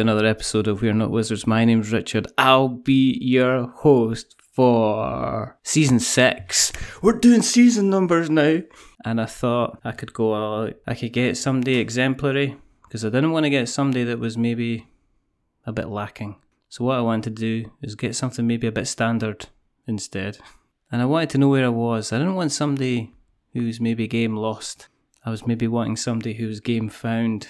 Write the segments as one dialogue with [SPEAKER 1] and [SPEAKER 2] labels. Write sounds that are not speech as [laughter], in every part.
[SPEAKER 1] To another episode of We're Not Wizards. My name's Richard. I'll be your host for season six. We're doing season numbers now. And I thought I could go out, I could get somebody exemplary because I didn't want to get somebody that was maybe a bit lacking. So what I wanted to do is get something maybe a bit standard instead. And I wanted to know where I was. I didn't want somebody who's maybe game lost. I was maybe wanting somebody who's game found.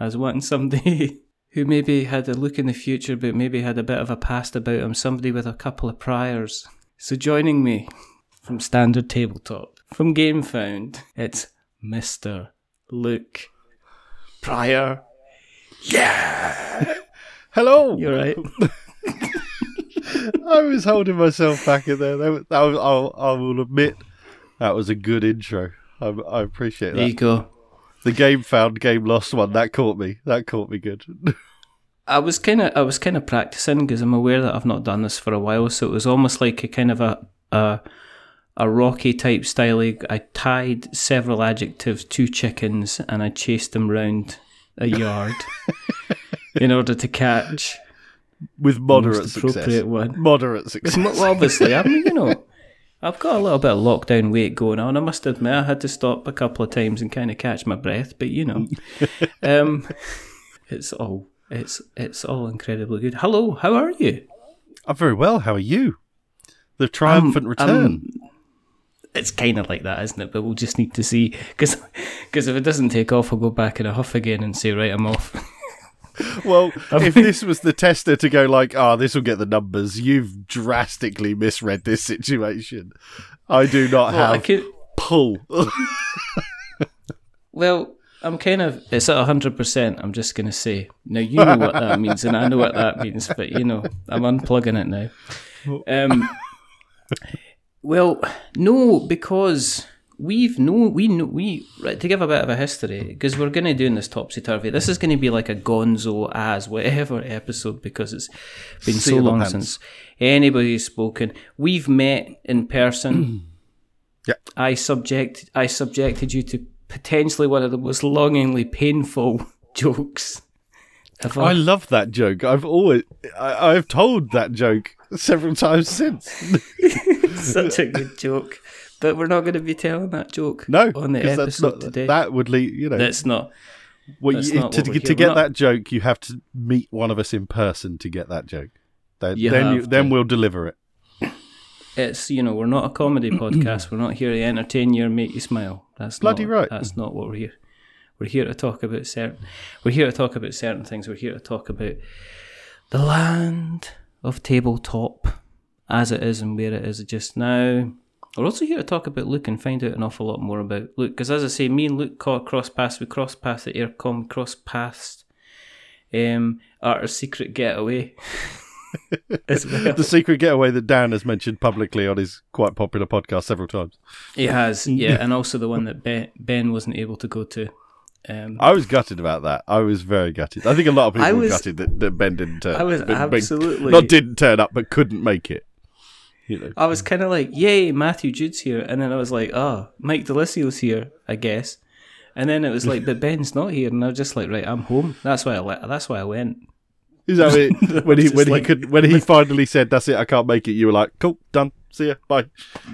[SPEAKER 1] I was wanting somebody [laughs] who maybe had a look in the future, but maybe had a bit of a past about him, somebody with a couple of priors. So joining me from Standard Tabletop, from GameFound, it's Mr. Luke Pryor. Yeah!
[SPEAKER 2] Hello.
[SPEAKER 1] You're right. [laughs]
[SPEAKER 2] I was holding myself back in there. That was, that I'll, I will admit that was a good intro. I, I appreciate
[SPEAKER 1] There you go.
[SPEAKER 2] The game found, game lost one that caught me. That caught me good. [laughs]
[SPEAKER 1] I was kind of I was kind of practicing because I'm aware that I've not done this for a while, so it was almost like a kind of a a, a Rocky type style. I tied several adjectives to chickens and I chased them round a yard [laughs] in order to catch
[SPEAKER 2] With
[SPEAKER 1] the
[SPEAKER 2] moderate success.
[SPEAKER 1] appropriate one.
[SPEAKER 2] Moderate success.
[SPEAKER 1] Well, obviously, I mean, you know, I've got a little bit of lockdown weight going on. I must admit, I had to stop a couple of times and kind of catch my breath, but you know, [laughs] um, it's all it's it's all incredibly good. Hello, how are you?
[SPEAKER 2] I'm very well. How are you? The triumphant
[SPEAKER 1] Um,
[SPEAKER 2] return.
[SPEAKER 1] um, it's kind of like that, isn't it? But we'll just need to see because if it doesn't take off, I'll go back in a huff again and say, right, I'm off. [laughs] [laughs]
[SPEAKER 2] well, [laughs] if this was the tester to go like, "Ah, this will get the numbers," you've drastically misread this situation. I do not
[SPEAKER 1] Well, I
[SPEAKER 2] have
[SPEAKER 1] could,
[SPEAKER 2] pull. [laughs]
[SPEAKER 1] Well, I'm kind of it's at hundred percent. I'm just gonna say now. You know what that means, and I know what that means. But you know, I'm unplugging it now. Um, well, no, because we've no, we know we right to give a bit of a history because we're gonna do in this topsy turvy. This is gonna be like a Gonzo as whatever [laughs] episode because it's been
[SPEAKER 2] Seat
[SPEAKER 1] so long
[SPEAKER 2] pants.
[SPEAKER 1] since anybody's spoken. We've met in person. [clears throat]
[SPEAKER 2] Yeah.
[SPEAKER 1] I subject I subjected you to potentially one of the most longingly painful [laughs] jokes ever.
[SPEAKER 2] I love that joke. I've always, I, I've told that joke several times since. [laughs]
[SPEAKER 1] Such a good joke. But we're not going to be telling that joke
[SPEAKER 2] No,
[SPEAKER 1] on the
[SPEAKER 2] 'cause that's
[SPEAKER 1] episode
[SPEAKER 2] not,
[SPEAKER 1] today.
[SPEAKER 2] that would lead. You know,
[SPEAKER 1] that's not.
[SPEAKER 2] what
[SPEAKER 1] that's
[SPEAKER 2] you,
[SPEAKER 1] not
[SPEAKER 2] to, to, get
[SPEAKER 1] we're not-
[SPEAKER 2] that joke, you have to meet one of us in person to get that joke. Then,
[SPEAKER 1] You
[SPEAKER 2] then, you, then we'll deliver it.
[SPEAKER 1] It's you know we're not a comedy [clears throat] podcast. We're not here to entertain you or make you smile. That's
[SPEAKER 2] Bloody
[SPEAKER 1] not,
[SPEAKER 2] right.
[SPEAKER 1] That's not what we're here. We're here to talk about certain. We're here to talk about certain things. We're here to talk about the land of tabletop as it is and where it is just now. We're also here to talk about Luke and find out an awful lot more about Luke. Because as I say, me and Luke caught cross paths. We crossed paths at Aircon. Cross paths. Um, at our secret getaway. [laughs] well.
[SPEAKER 2] The secret getaway that Dan has mentioned publicly on his quite popular podcast several times.
[SPEAKER 1] He has, yeah, and also the one that Ben, ben wasn't able to go to. Um,
[SPEAKER 2] I was gutted about that. I was very gutted. I think a lot of people
[SPEAKER 1] I
[SPEAKER 2] were gutted that, that Ben didn't turn.
[SPEAKER 1] I was
[SPEAKER 2] Ben- Ben-
[SPEAKER 1] absolutely-
[SPEAKER 2] not didn't turn up, but couldn't make it. Know,
[SPEAKER 1] I was kind of like, "Yay, Matthew Jude's here," and then I was like, "Oh, Mike Delicio's here, I guess." And then it was like, "But Ben's not here," and I was just like, "Right, I'm home." That's why I le- That's why I went.
[SPEAKER 2] is that it? [laughs] when he when
[SPEAKER 1] like-
[SPEAKER 2] he could when he finally said, "That's it, I can't make it," you were like, "Cool, done, see ya, bye."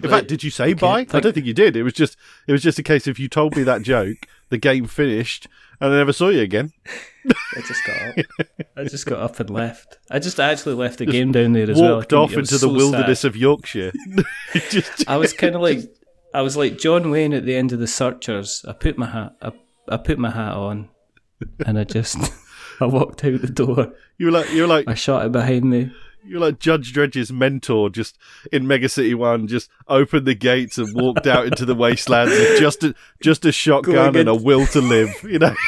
[SPEAKER 2] In fact, did you say bye? I don't think you did. It was just it was just a case of you told me that joke, the game finished, and I never saw you again.
[SPEAKER 1] I just got up. [laughs] I just got up and left. I just actually left the game down there as well. I
[SPEAKER 2] Walked off
[SPEAKER 1] it was
[SPEAKER 2] into the
[SPEAKER 1] so
[SPEAKER 2] wilderness
[SPEAKER 1] sad.
[SPEAKER 2] of Yorkshire. [laughs] just,
[SPEAKER 1] I was kind of like, I was like John Wayne at the end of the Searchers. I put my hat, I I put my hat on, and I just [laughs] I walked out the door.
[SPEAKER 2] You were like you were like
[SPEAKER 1] I shot it behind me.
[SPEAKER 2] You're like Judge Dredd's mentor, just in Mega City One, just opened the gates and walked out into the wastelands with just a just a shotgun and a will to live. You know, [laughs]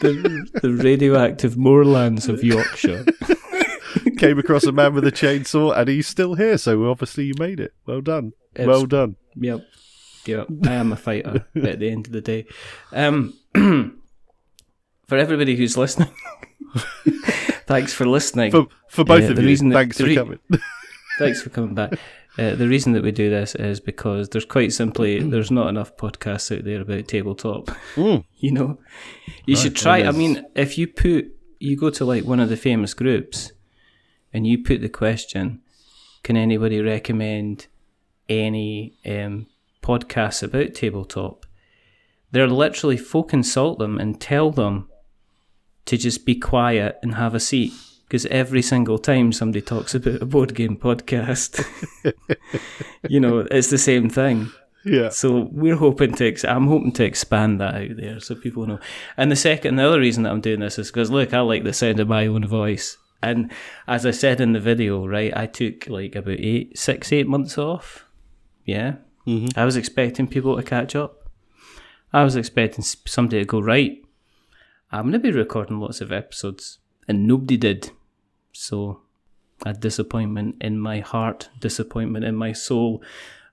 [SPEAKER 1] The, the radioactive moorlands of Yorkshire. [laughs]
[SPEAKER 2] came across a man with a chainsaw, and he's still here. So obviously, you made it. Well done.
[SPEAKER 1] It's-
[SPEAKER 2] well done.
[SPEAKER 1] Yep. Yep. I am a fighter [laughs] at the end of the day. Um, [clears throat] for everybody who's listening, thanks for listening.
[SPEAKER 2] For for both
[SPEAKER 1] Uh,
[SPEAKER 2] of
[SPEAKER 1] the
[SPEAKER 2] you,
[SPEAKER 1] reason that-
[SPEAKER 2] thanks
[SPEAKER 1] the
[SPEAKER 2] for
[SPEAKER 1] re-
[SPEAKER 2] coming. [laughs]
[SPEAKER 1] Thanks for coming back. Uh, the reason that we do this is because there's quite simply there's not enough podcasts out there about tabletop.
[SPEAKER 2] Mm.
[SPEAKER 1] You know, you should try. I mean, if you put you go to like one of the famous groups, and you put the question, "Can anybody recommend any um, podcasts about tabletop?" They're literally folk insult them and tell them to just be quiet and have a seat. Because every single time somebody talks about a board game podcast, [laughs] you know, it's the same thing.
[SPEAKER 2] Yeah.
[SPEAKER 1] So we're hoping to, ex- I'm hoping to expand that out there so people know. And the second, the other reason that I'm doing this is because look, I like the sound of my own voice. And as I said in the video, right, I took like about eight, six, eight months off. Yeah.
[SPEAKER 2] Mm-hmm.
[SPEAKER 1] I was expecting people to catch up. I was expecting somebody to go, right, I'm going to be recording lots of episodes. And nobody did. So a disappointment in my heart, disappointment in my soul.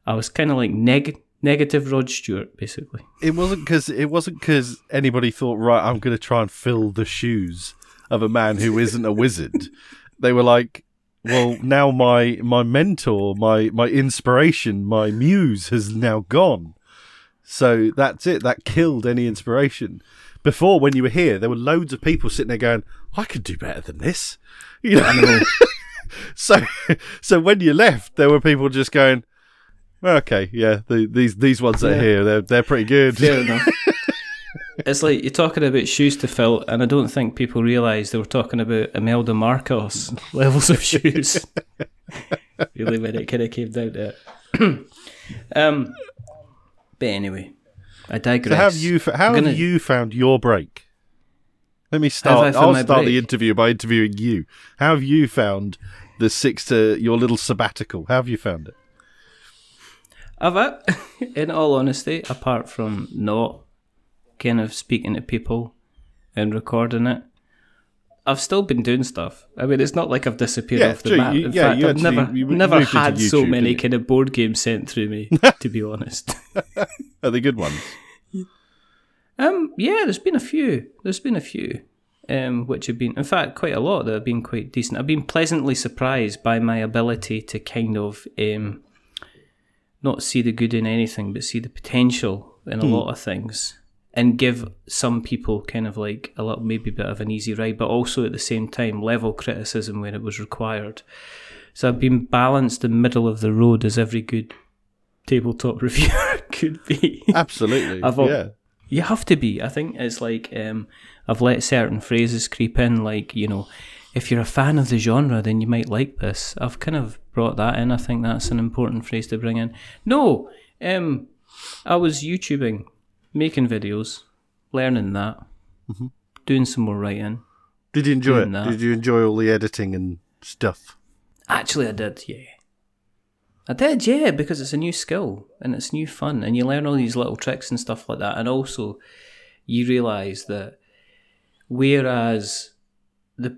[SPEAKER 1] I was kind of like neg- negative Rod Stewart, basically.
[SPEAKER 2] It wasn't because it wasn't because anybody thought, right, I'm going to try and fill the shoes of a man who isn't a wizard. [laughs] they were like, well, now my my mentor, my my inspiration, my muse has now gone. So that's it. That killed any inspiration. Before, when you were here, there were loads of people sitting there going, "I could do better than this," [laughs] you know. [laughs] so, so when you left, there were people just going, well, "Okay, yeah, the, these these ones that are here, they're they're pretty good."
[SPEAKER 1] Fair enough. [laughs] It's like you're talking about shoes to fill, and I don't think people realise they were talking about Imelda Marcos levels of shoes. really, when it kind of came down to it. [clears throat] um, but anyway, I digress.
[SPEAKER 2] So how have you f- how
[SPEAKER 1] I'm
[SPEAKER 2] have you found your break? Let me start. I'll start the interview by interviewing you. How have you found the six to your little sabbatical? How have you found it?
[SPEAKER 1] Have I? [laughs] In all honesty, apart from not kind of speaking to people and recording it, I've still been doing stuff. I mean, it's not like I've disappeared
[SPEAKER 2] Yeah,
[SPEAKER 1] off the
[SPEAKER 2] true.
[SPEAKER 1] map. In
[SPEAKER 2] yeah,
[SPEAKER 1] fact, I've
[SPEAKER 2] actually-
[SPEAKER 1] never,
[SPEAKER 2] you
[SPEAKER 1] never had so many kind of board games sent through me, [laughs] to be honest. [laughs]
[SPEAKER 2] Are they good ones?
[SPEAKER 1] Um, yeah, there's been a few. There's been a few, um, which have been, in fact, quite a lot that have been quite decent. I've been pleasantly surprised by my ability to kind of um, not see the good in anything, but see the potential in a lot of things, and give some people kind of like a little, maybe bit of an easy ride, but also at the same time level criticism when it was required. So I've been balanced in middle of the road as every good tabletop [laughs] reviewer could be.
[SPEAKER 2] Absolutely.
[SPEAKER 1] I've
[SPEAKER 2] yeah.
[SPEAKER 1] You have to be. I think it's like um, I've let certain phrases creep in, like you know, if you're a fan of the genre, then you might like this. I've kind of brought that in. I think that's an important phrase to bring in. No, um, I was YouTubing, making videos, learning that,
[SPEAKER 2] Mm-hmm.
[SPEAKER 1] doing some more writing.
[SPEAKER 2] Did you enjoy it?
[SPEAKER 1] that.
[SPEAKER 2] Did you enjoy all the editing and stuff?
[SPEAKER 1] Actually, I did, yeah. I did, yeah, because it's a new skill and it's new fun, and you learn all these little tricks and stuff like that. And also, you realise that whereas the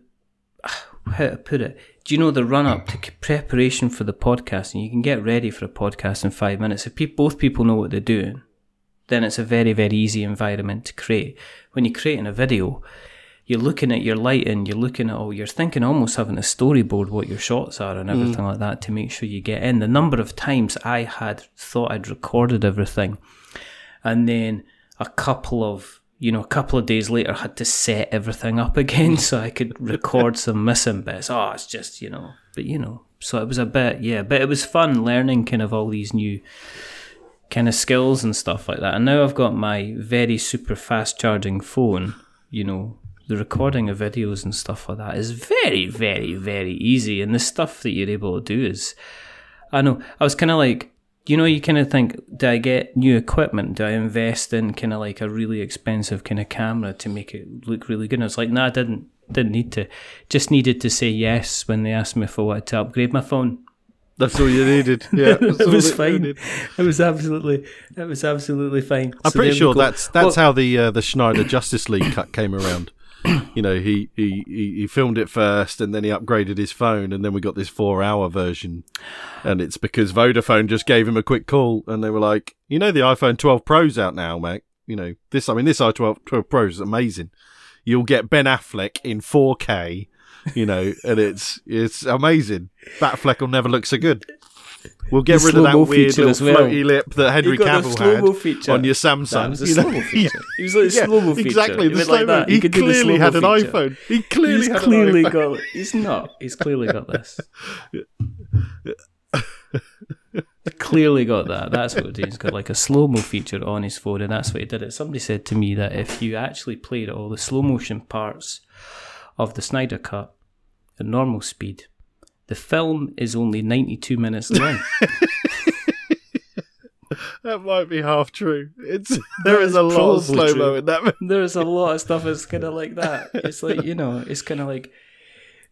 [SPEAKER 1] [sighs] how to put it, do you know the run up to preparation for the podcast, and you can get ready for a podcast in five minutes. If pe- both people know what they're doing, then it's a very very easy environment to create. When you're creating a video, you're looking at your lighting, you're looking at all, you're thinking almost having a storyboard what your shots are and everything mm. like that to make sure you get in. The number of times I had thought I'd recorded everything, and then a couple of you know, a couple of days later, had to set everything up [laughs] again so I could record some missing bits. Oh, it's just you know, but you know, so it was a bit, yeah, but it was fun learning kind of all these new kind of skills and stuff like that. And now I've got my very super fast charging phone, you know, the recording of videos and stuff like that is very, very, very easy. And the stuff that you're able to do is, I know, I was kind of like, you know, you kind of think, do I get new equipment? Do I invest in kind of like a really expensive kind of camera to make it look really good? And I was like, no, I didn't. Didn't need to. Just needed to say yes when they asked me if I wanted to upgrade my phone.
[SPEAKER 2] That's all you needed. [laughs] Yeah,
[SPEAKER 1] it was fine. It was absolutely, it was absolutely fine.
[SPEAKER 2] I'm
[SPEAKER 1] So
[SPEAKER 2] pretty sure that's that's
[SPEAKER 1] Well,
[SPEAKER 2] how the uh, the Snyder Justice League cut came around. You know, he, he he he filmed it first, and then he upgraded his phone, and then we got this four hour version. And it's because Vodafone just gave him a quick call, and they were like, "You know, the iPhone 12 Pro's out now, mate. You know this. I mean, this i12 12 Pro is amazing. You'll get Ben Affleck in 4K. You know, and it's it's amazing. Batfleck will never look so good." We'll get
[SPEAKER 1] The
[SPEAKER 2] rid of that weird little
[SPEAKER 1] as well.
[SPEAKER 2] floaty lip that Henry
[SPEAKER 1] He
[SPEAKER 2] Cavill had
[SPEAKER 1] feature.
[SPEAKER 2] on your
[SPEAKER 1] That
[SPEAKER 2] Samsung.
[SPEAKER 1] was a
[SPEAKER 2] you know?
[SPEAKER 1] slow-mo feature. [laughs] He was like a
[SPEAKER 2] Yeah,
[SPEAKER 1] slow-mo feature.
[SPEAKER 2] Exactly, the
[SPEAKER 1] went like
[SPEAKER 2] slow-mo.
[SPEAKER 1] that.
[SPEAKER 2] He,
[SPEAKER 1] could do the
[SPEAKER 2] clearly had an
[SPEAKER 1] feature.
[SPEAKER 2] iPhone. He clearly
[SPEAKER 1] He's
[SPEAKER 2] had
[SPEAKER 1] clearly
[SPEAKER 2] an iPhone.
[SPEAKER 1] got. He's not. He's clearly got this. [laughs] clearly got that. That's what he's got like a slow mo feature on his phone, and that's what he did. It. Somebody said to me that if you actually played all the slow motion parts of the Snyder Cut at normal speed, the film is only ninety two minutes long. [laughs]
[SPEAKER 2] That might be half true. It's [laughs] there is a lot of slow mo in that.
[SPEAKER 1] There's a lot of stuff that's kind of like that. It's like, you know, it's kind of like,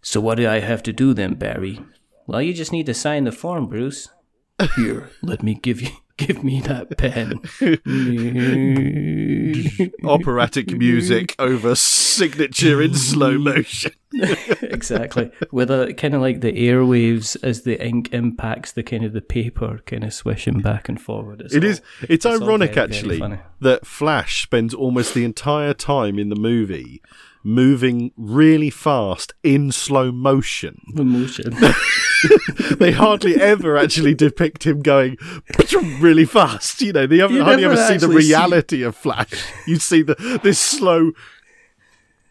[SPEAKER 1] so what do I have to do then, Barry? Well, you just need to sign the form, Bruce. Here, let me give you, give me that pen. [laughs]
[SPEAKER 2] Operatic music over signature in slow [laughs] motion. [laughs]
[SPEAKER 1] exactly. With a kind of like the airwaves as the ink impacts the kind of the paper kind of swishing back and forward. It's
[SPEAKER 2] It
[SPEAKER 1] all-
[SPEAKER 2] is. It's,
[SPEAKER 1] all
[SPEAKER 2] ironic,
[SPEAKER 1] very, very
[SPEAKER 2] actually,
[SPEAKER 1] funny.
[SPEAKER 2] that Flash spends almost the entire time in the movie moving really fast in slow motion.
[SPEAKER 1] emotion. [laughs]
[SPEAKER 2] they hardly ever actually depict him going [laughs] really fast. You know, they haven't
[SPEAKER 1] You
[SPEAKER 2] hardly
[SPEAKER 1] never
[SPEAKER 2] ever see the
[SPEAKER 1] actually see-
[SPEAKER 2] reality of Flash. You see the this slow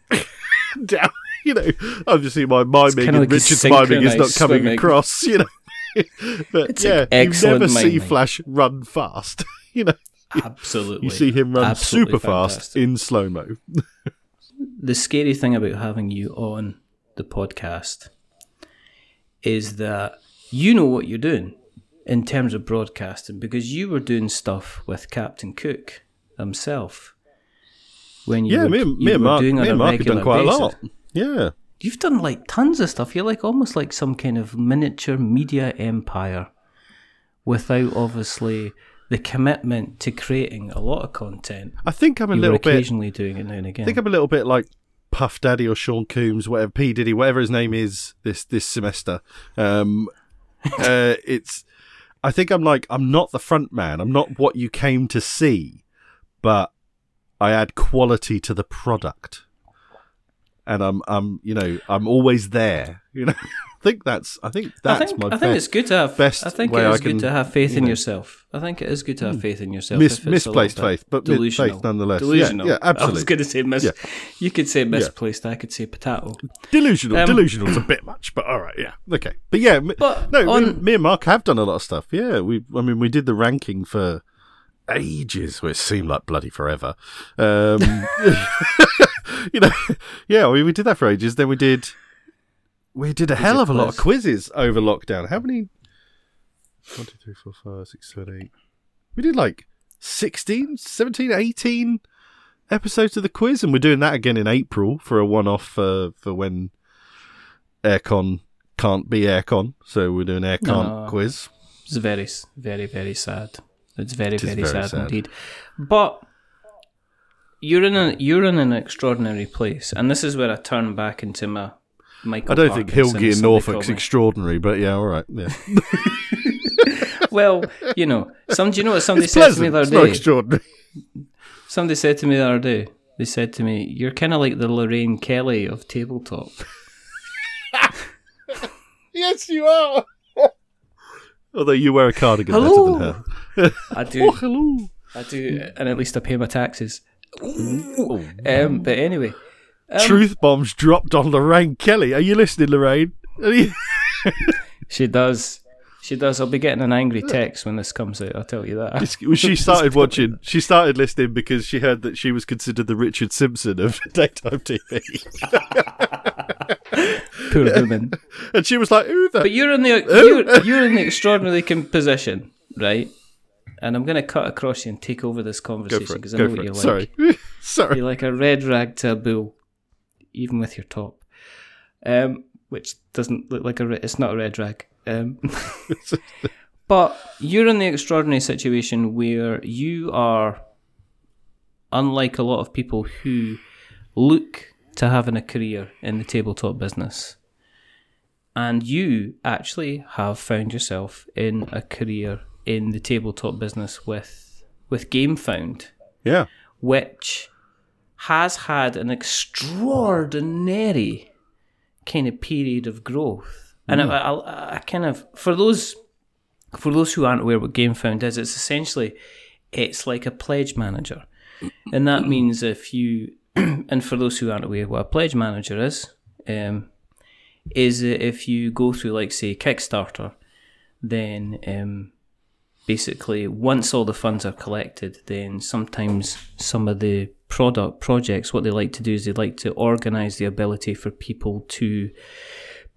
[SPEAKER 2] [laughs] down. You know, obviously my miming and
[SPEAKER 1] like
[SPEAKER 2] Richard's miming is not coming
[SPEAKER 1] swimming.
[SPEAKER 2] across. You know, but
[SPEAKER 1] It's
[SPEAKER 2] yeah, you never see. Flash run fast. you know,
[SPEAKER 1] Absolutely.
[SPEAKER 2] you see him run
[SPEAKER 1] Absolutely
[SPEAKER 2] super fast in slow mo.
[SPEAKER 1] The scary thing about having you on the podcast is that you know what you're doing in terms of broadcasting because you were doing stuff with Captain Cook himself when you
[SPEAKER 2] Yeah,
[SPEAKER 1] were,
[SPEAKER 2] me and,
[SPEAKER 1] you
[SPEAKER 2] me and Mark,
[SPEAKER 1] doing
[SPEAKER 2] me and Mark have done quite
[SPEAKER 1] basis.
[SPEAKER 2] a lot. Yeah.
[SPEAKER 1] You've done like tons of stuff. You're like almost like some kind of miniature media empire without obviously the commitment to creating a lot of content.
[SPEAKER 2] I think I'm a little bit
[SPEAKER 1] occasionally doing it now and again.
[SPEAKER 2] I think I'm a little bit like Puff Daddy or Sean Combs, whatever P Diddy, whatever his name is this this semester. Um, [laughs] uh, it's. I think I'm like I'm not the front man. I'm not what you came to see, but I add quality to the product, and I'm I'm you know I'm always there. You know, [laughs] I think that's I think
[SPEAKER 1] I
[SPEAKER 2] that's
[SPEAKER 1] think,
[SPEAKER 2] my
[SPEAKER 1] I think it's good to have.
[SPEAKER 2] best
[SPEAKER 1] I think it
[SPEAKER 2] I
[SPEAKER 1] is
[SPEAKER 2] can,
[SPEAKER 1] good to have faith
[SPEAKER 2] you
[SPEAKER 1] in
[SPEAKER 2] know. Hmm.
[SPEAKER 1] yourself. I think it is good to have faith in yourself.
[SPEAKER 2] Mis-
[SPEAKER 1] if it's a little
[SPEAKER 2] misplaced faith, but
[SPEAKER 1] delusional.
[SPEAKER 2] faith nonetheless. Yeah,
[SPEAKER 1] Delusional.
[SPEAKER 2] yeah,
[SPEAKER 1] I was going to say mis.
[SPEAKER 2] Yeah.
[SPEAKER 1] You could say misplaced. I could say potato.
[SPEAKER 2] Delusional.
[SPEAKER 1] Um,
[SPEAKER 2] Delusional's a bit much, but all right, yeah, okay. But yeah,
[SPEAKER 1] But
[SPEAKER 2] no, me, me and Mark have done a lot of stuff. Yeah, we. I mean, we did the ranking for ages, which seemed like bloody forever. Um, [laughs] you know, yeah, we, we did that for ages. Then we did. We did a hell of a lot of quizzes over lockdown. How many? One, two, three, four, five, six, seven, eight. We did like 16, 17, 18 episodes of the quiz, and we're doing that again in April for a one-off uh, for when aircon can't be aircon. So we're doing aircon
[SPEAKER 1] No.
[SPEAKER 2] quiz.
[SPEAKER 1] It's very, very, very sad. It's very,
[SPEAKER 2] is
[SPEAKER 1] very,
[SPEAKER 2] very
[SPEAKER 1] sad,
[SPEAKER 2] sad.
[SPEAKER 1] indeed. But you're in a you're in an extraordinary place, and this is where I turn back into my Michael.
[SPEAKER 2] I don't think
[SPEAKER 1] Parkinson,
[SPEAKER 2] Hilgay in Norfolk's extraordinary, but yeah, all right. Yeah. [laughs]
[SPEAKER 1] Well, you know, some. Do you know what somebody
[SPEAKER 2] It's
[SPEAKER 1] said to me
[SPEAKER 2] pleasant.
[SPEAKER 1] the
[SPEAKER 2] It's
[SPEAKER 1] other
[SPEAKER 2] not
[SPEAKER 1] day?
[SPEAKER 2] extraordinary.
[SPEAKER 1] Somebody said to me the other day. They said to me, "You're kind of like the Lorraine Kelly of tabletop." [laughs]
[SPEAKER 2] Yes, you are. Although you wear a cardigan
[SPEAKER 1] Hello.
[SPEAKER 2] better than her.
[SPEAKER 1] I do,
[SPEAKER 2] Oh, hello.
[SPEAKER 1] I do, and at least I pay my taxes. Um, but anyway,
[SPEAKER 2] Truth bombs dropped on Lorraine Kelly. Are you listening, Lorraine? You- [laughs]
[SPEAKER 1] she does. She does. I'll be getting an angry text when this comes out. I'll tell you that.
[SPEAKER 2] Well, she started [laughs] watching. She started listening because she heard that she was considered the Richard Simpson of [laughs] daytime TV,
[SPEAKER 1] Poor woman.
[SPEAKER 2] and she was like, "Who the?"
[SPEAKER 1] But you're in the you're, you're in the extraordinary com- position right? And I'm going to cut across you and take over this conversation because I know what you
[SPEAKER 2] it.
[SPEAKER 1] like.
[SPEAKER 2] Sorry. [laughs] Sorry.
[SPEAKER 1] You're like a red rag to a bull, even with your top, um, which doesn't look like a. Re- it's not a red rag. Um, [laughs] but you're in the extraordinary situation where you are, unlike a lot of people who look to having a career in the tabletop business, and you actually have found yourself in a career in the tabletop business with with GameFound
[SPEAKER 2] Yeah.
[SPEAKER 1] which has had an extraordinary kind of period of growth. And mm. I, I, I kind of for those for those who aren't aware what GameFound is, it's essentially it's like a pledge manager, and that means if you [clears throat] and for those who aren't aware what a pledge manager is, um, is if you go through like say Kickstarter, then um, basically once all the funds are collected then sometimes some of the product projects what they like to do is they like to organize the ability for people to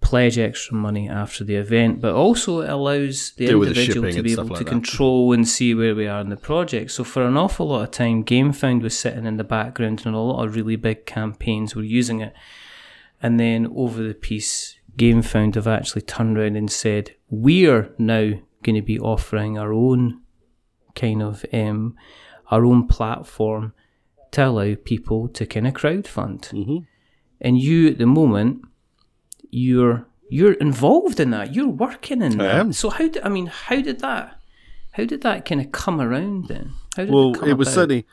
[SPEAKER 1] pledge extra money after the event but also it allows the
[SPEAKER 2] Deal with the
[SPEAKER 1] individual to be able
[SPEAKER 2] like
[SPEAKER 1] to
[SPEAKER 2] that.
[SPEAKER 1] control and see where we are in the project so for an awful lot of time gamefound was sitting in the background and a lot of really big campaigns were using it and then over the piece, GameFound have actually turned around and said, we're now going to be offering our own kind of um, our own platform to allow people to kind of crowdfund.
[SPEAKER 2] Mm-hmm.
[SPEAKER 1] And you, at the moment, you're you're involved in that. You're working in
[SPEAKER 2] I
[SPEAKER 1] that.
[SPEAKER 2] am.
[SPEAKER 1] So how? Did, I mean, how did that? How did that kind of come around then? How did
[SPEAKER 2] Well,
[SPEAKER 1] it, come
[SPEAKER 2] it was
[SPEAKER 1] about?
[SPEAKER 2] certainly.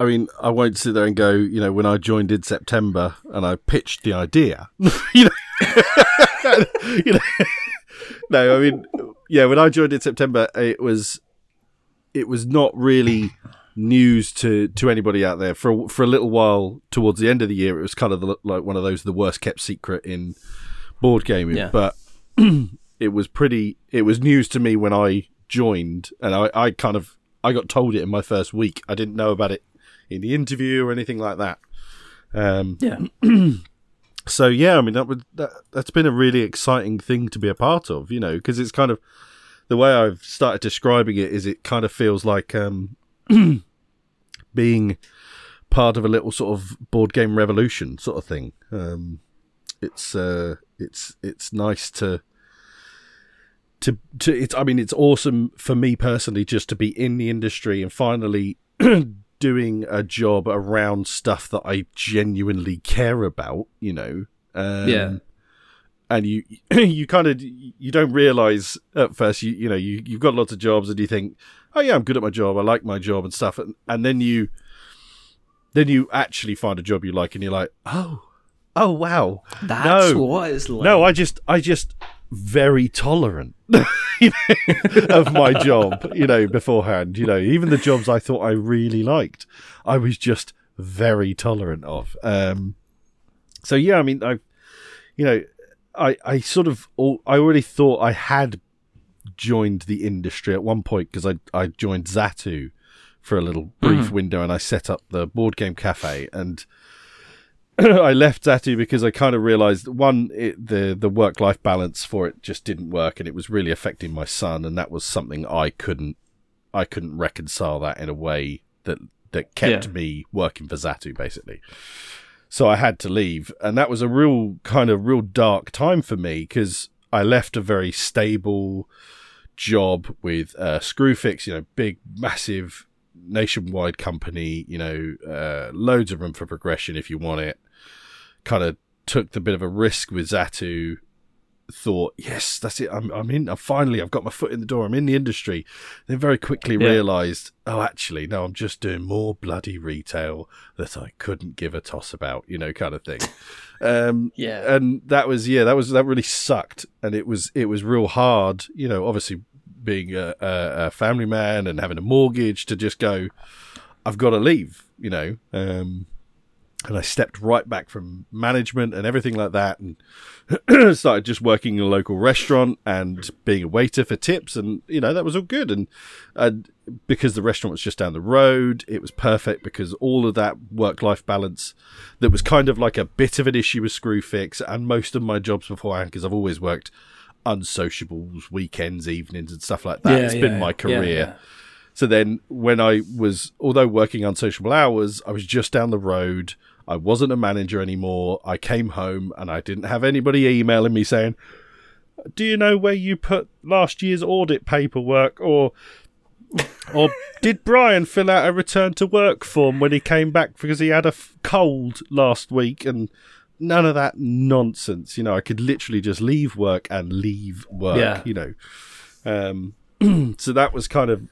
[SPEAKER 2] I mean, I won't sit there and go. You know, when I joined in September and I pitched the idea, [laughs] you know, [laughs] you know, no, I mean, yeah, when I joined in September, it was, it was not really news to to anybody out there for for a little while. Towards the end of the year, it was kind of the, like one of those the worst kept secret in board gaming,
[SPEAKER 1] Yeah.
[SPEAKER 2] but [clears throat] it was pretty. It was news to me when I joined, and I, I kind of I got told it in my first week. I didn't know about it in the interview or anything like that. Um,
[SPEAKER 1] yeah. [clears throat]
[SPEAKER 2] so yeah, I mean that would that, that's been a really exciting thing to be a part of, you know, because it's kind of the way I've started describing it is it kind of feels like um, [clears throat] being part of a little sort of board game revolution sort of thing. Um, it's uh, it's it's nice to to to it's I mean it's awesome for me personally just to be in the industry and finally [clears throat] doing a job around stuff that I genuinely care about, you know. Um,
[SPEAKER 1] Yeah.
[SPEAKER 2] And you [clears throat] you kind of you don't realize at first you you know you you've got lots of jobs and you think oh yeah I'm good at my job I like my job and stuff and, and then you then you actually find a job you like and you're like oh oh wow
[SPEAKER 1] That's
[SPEAKER 2] No.
[SPEAKER 1] what it's like.
[SPEAKER 2] no, I just, I just very tolerant you [laughs] know, of my job. You know, beforehand. You know, even the jobs I thought I really liked, I was just very tolerant of. Um, so yeah, I mean, I, you know, I, I sort of, I already thought I had joined the industry at one point because I, I joined Zatu for a little brief window and I set up the board game cafe and. [coughs] I left Zatu because I kind of realized one, it, the the work life balance for it just didn't work, and it was really affecting my son, and that was something I couldn't I couldn't reconcile that in a way that that kept
[SPEAKER 1] Yeah.
[SPEAKER 2] me working for Zatu basically. So I had to leave, and that was a real kind of real dark time for me because I left a very stable job with uh, Screwfix, you know, big, massive nationwide company, you know, uh, loads of room for progression if you want it. Kind of took the bit of a risk with Zatu. Thought, yes, that's it. I'm, I'm in. I'm finally, I've got my foot in the door. I'm in the industry. Then very quickly
[SPEAKER 1] Yeah.
[SPEAKER 2] realised, oh, actually, no, I'm just doing more bloody retail that I couldn't give a toss about, you know, kind of thing. [laughs] Um,
[SPEAKER 1] Yeah.
[SPEAKER 2] and that was yeah, that was that really sucked, and it was it was real hard, you know. Obviously, being a, a, a family man and having a mortgage to just go, I've got to leave, you know. Um, and I stepped right back from management and everything like that, and [clears throat] started just working in a local restaurant and being a waiter for tips, and you know that was all good. And and because the restaurant was just down the road, it was perfect because all of that work life balance that was kind of like a bit of an issue with Screwfix and most of my jobs beforehand, because I've always worked unsociables, weekends, evenings, and stuff like that.
[SPEAKER 1] Yeah,
[SPEAKER 2] it's
[SPEAKER 1] yeah,
[SPEAKER 2] been my career.
[SPEAKER 1] yeah.
[SPEAKER 2] So then, when I was, although working unsociable hours, I was just down the road. I wasn't a manager anymore. I came home and I didn't have anybody emailing me saying, "Do you know where you put last year's audit paperwork?" or or did Brian fill out a return to work form when he came back because he had a f- cold last week and none of that nonsense. You know, I could literally just leave work and leave work.
[SPEAKER 1] Yeah.
[SPEAKER 2] You know, um, [clears throat] so that was kind of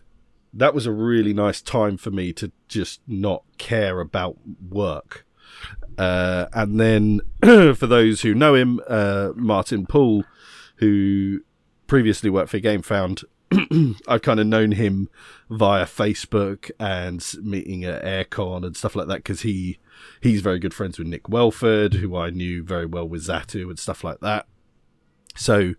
[SPEAKER 2] that was a really nice time for me to just not care about work. Uh, and then [clears throat] for those who know him, uh, Martin Poole, who previously worked for GameFound, [clears throat] I've kind of known him via Facebook and meeting at Aircon and stuff like that because he he's very good friends with Nick Welford, who I knew very well with Zatu and stuff like that. So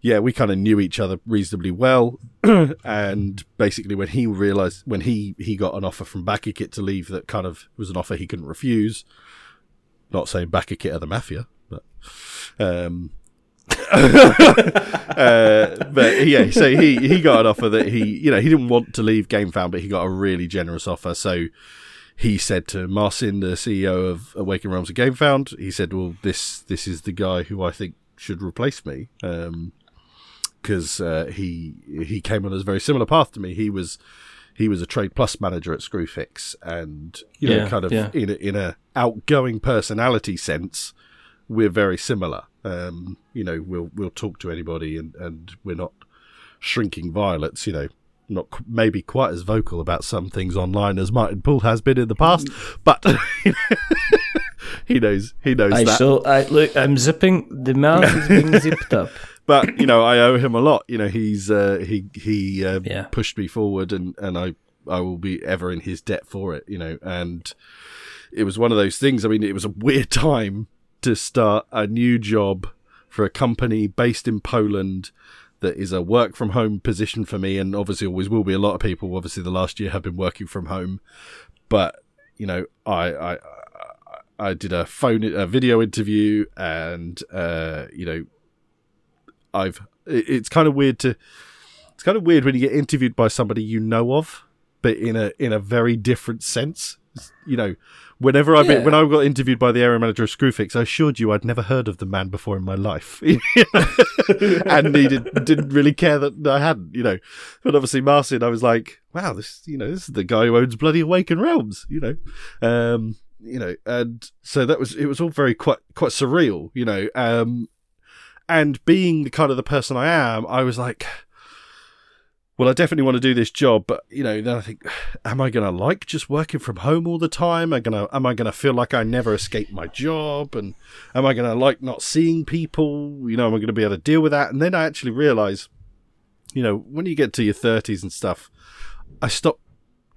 [SPEAKER 2] yeah, we kind of knew each other reasonably well. [clears throat] and basically, when he realized when he he got an offer from BackerKit to leave, that kind of was an offer he couldn't refuse. Not saying BackerKit are the mafia, but um, [laughs] uh, but yeah, so he he got an offer that he you know he didn't want to leave GameFound, but he got a really generous offer. So he said to Marcin, the CEO of Awaken Realms of GameFound, he said, "Well, this this is the guy who I think should replace me." Um, because uh, he he came on a very similar path to me. He was he was a trade plus manager at Screwfix, and you know,
[SPEAKER 1] Yeah,
[SPEAKER 2] kind of
[SPEAKER 1] yeah.
[SPEAKER 2] in a, in a outgoing personality sense, we're very similar. Um, you know, we'll we'll talk to anybody, and and we're not shrinking violets. You know. Not qu- maybe quite as vocal about some things online as Martin Poole has been in the past, but [laughs] he knows he knows
[SPEAKER 1] I
[SPEAKER 2] that.
[SPEAKER 1] so I look. I'm zipping. The mouth is being [laughs] zipped up.
[SPEAKER 2] but you know, I owe him a lot. You know, he's uh, he he uh,
[SPEAKER 1] Yeah.
[SPEAKER 2] pushed me forward, and and I I will be ever in his debt for it. You know, and it was one of those things. I mean, it was a weird [laughs] time to start a new job for a company based in Poland that is a work from home position for me, and obviously always will be. A lot of people, obviously, the last year have been working from home, but you know, I I. I- did a phone, a video interview, and uh, you know, I've it's kind of weird to it's kind of weird when you get interviewed by somebody you know of, but in a in a very different sense. You know, whenever been
[SPEAKER 1] Yeah.
[SPEAKER 2] when I got interviewed by the area manager of Screwfix, I assured you I'd never heard of the man before in my life, [laughs] [laughs] and needed didn't really care that I hadn't. You know, but obviously Marcin, I was like, wow, this you know this is the guy who owns bloody Awaken Realms. You know, um, you know, and so that was it was all very quite quite surreal. You know, um, and being the kind of the person I am, I was like, well, I definitely want to do this job, but you know, then I think, am I going to like just working from home all the time? Am I going to, am I going to feel like I never escape my job? And am I going to like not seeing people? You know, am I going to be able to deal with that? And then I actually realize, you know, when you get to your thirties and stuff, I stop